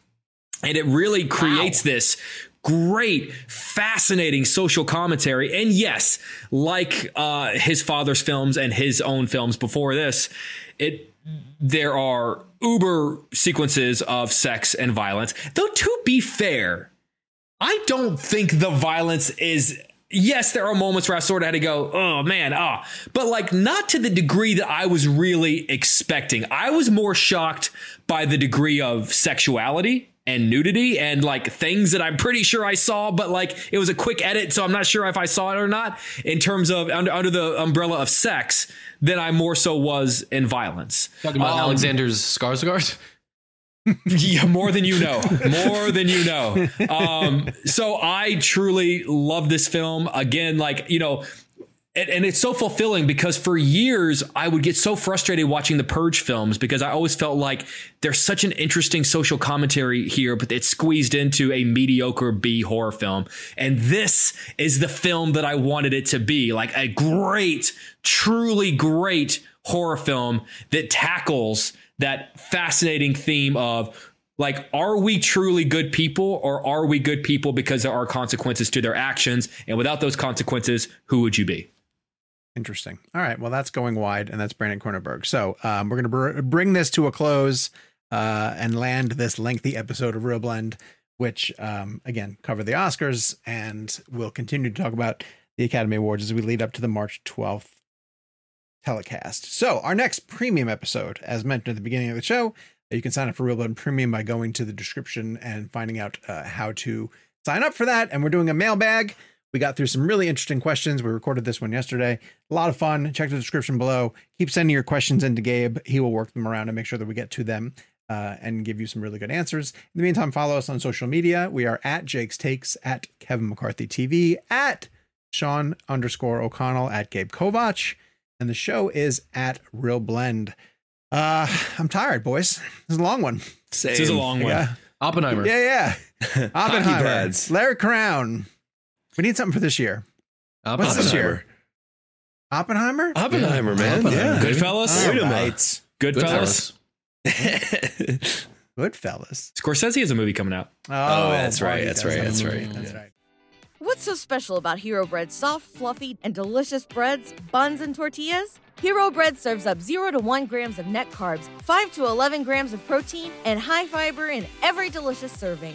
And it really creates this great, fascinating social commentary. And yes, like uh, his father's films and his own films before this, it there are uber sequences of sex and violence. Though to be fair, I don't think the violence is. Yes, there are moments where I sort of had to go, oh man, ah, but like not to the degree that I was really expecting. I was more shocked by the degree of sexuality and nudity and like things that I'm pretty sure I saw, but like it was a quick edit, so I'm not sure if I saw it or not. In terms of under, under the umbrella of sex, than I more so was in violence. talking about Um, Alexander's Skarsgård. yeah, more than you know. More than you know. Um, so I truly love this film. Again, like, you know, and, and it's so fulfilling because for years I would get so frustrated watching the Purge films because I always felt like there's such an interesting social commentary here, but it's squeezed into a mediocre B horror film. And this is the film that I wanted it to be like a great, truly great horror film that tackles that fascinating theme of like, are we truly good people or are we good people because there are consequences to their actions? And without those consequences, who would you be? Interesting. All right. Well, that's going wide, and that's Brandon Cronenberg. So um, we're going to br- bring this to a close uh, and land this lengthy episode of ReelBlend, which, um, again, cover the Oscars, and we'll continue to talk about the Academy Awards as we lead up to the March 12th telecast. So our next premium episode, as mentioned at the beginning of the show, you can sign up for ReelBlend Premium by going to the description and finding out uh, how to sign up for that. And we're doing a mailbag. We got through some really interesting questions. We recorded this one yesterday. A lot of fun. Check the description below. Keep sending your questions in to Gabe. He will work them around and make sure that we get to them uh, and give you some really good answers. In the meantime, follow us on social media. We are at Jake's Takes, at Kevin McCarthy TV, at Sean underscore O'Connell, at Gabe Kovach. And the show is at ReelBlend. Uh, I'm tired, boys. This is a long one. Same. This is a long one. Yeah, Oppenheimer. yeah, yeah. Oppenheimer. Larry Crown. We need something for this year. What's this Oppenheimer. year? Oppenheimer? Oppenheimer, man. Oppenheimer. Yeah. Goodfellas? All Wait a right. minute. Goodfellas? Goodfellas. Scorsese has a movie coming out. Oh, oh that's right, that's right, have a that's right. That's right. What's so special about Hero Bread's soft, fluffy, and delicious breads, buns, and tortillas? Hero Bread serves up 0 to 1 grams of net carbs, 5 to 11 grams of protein, and high fiber in every delicious serving.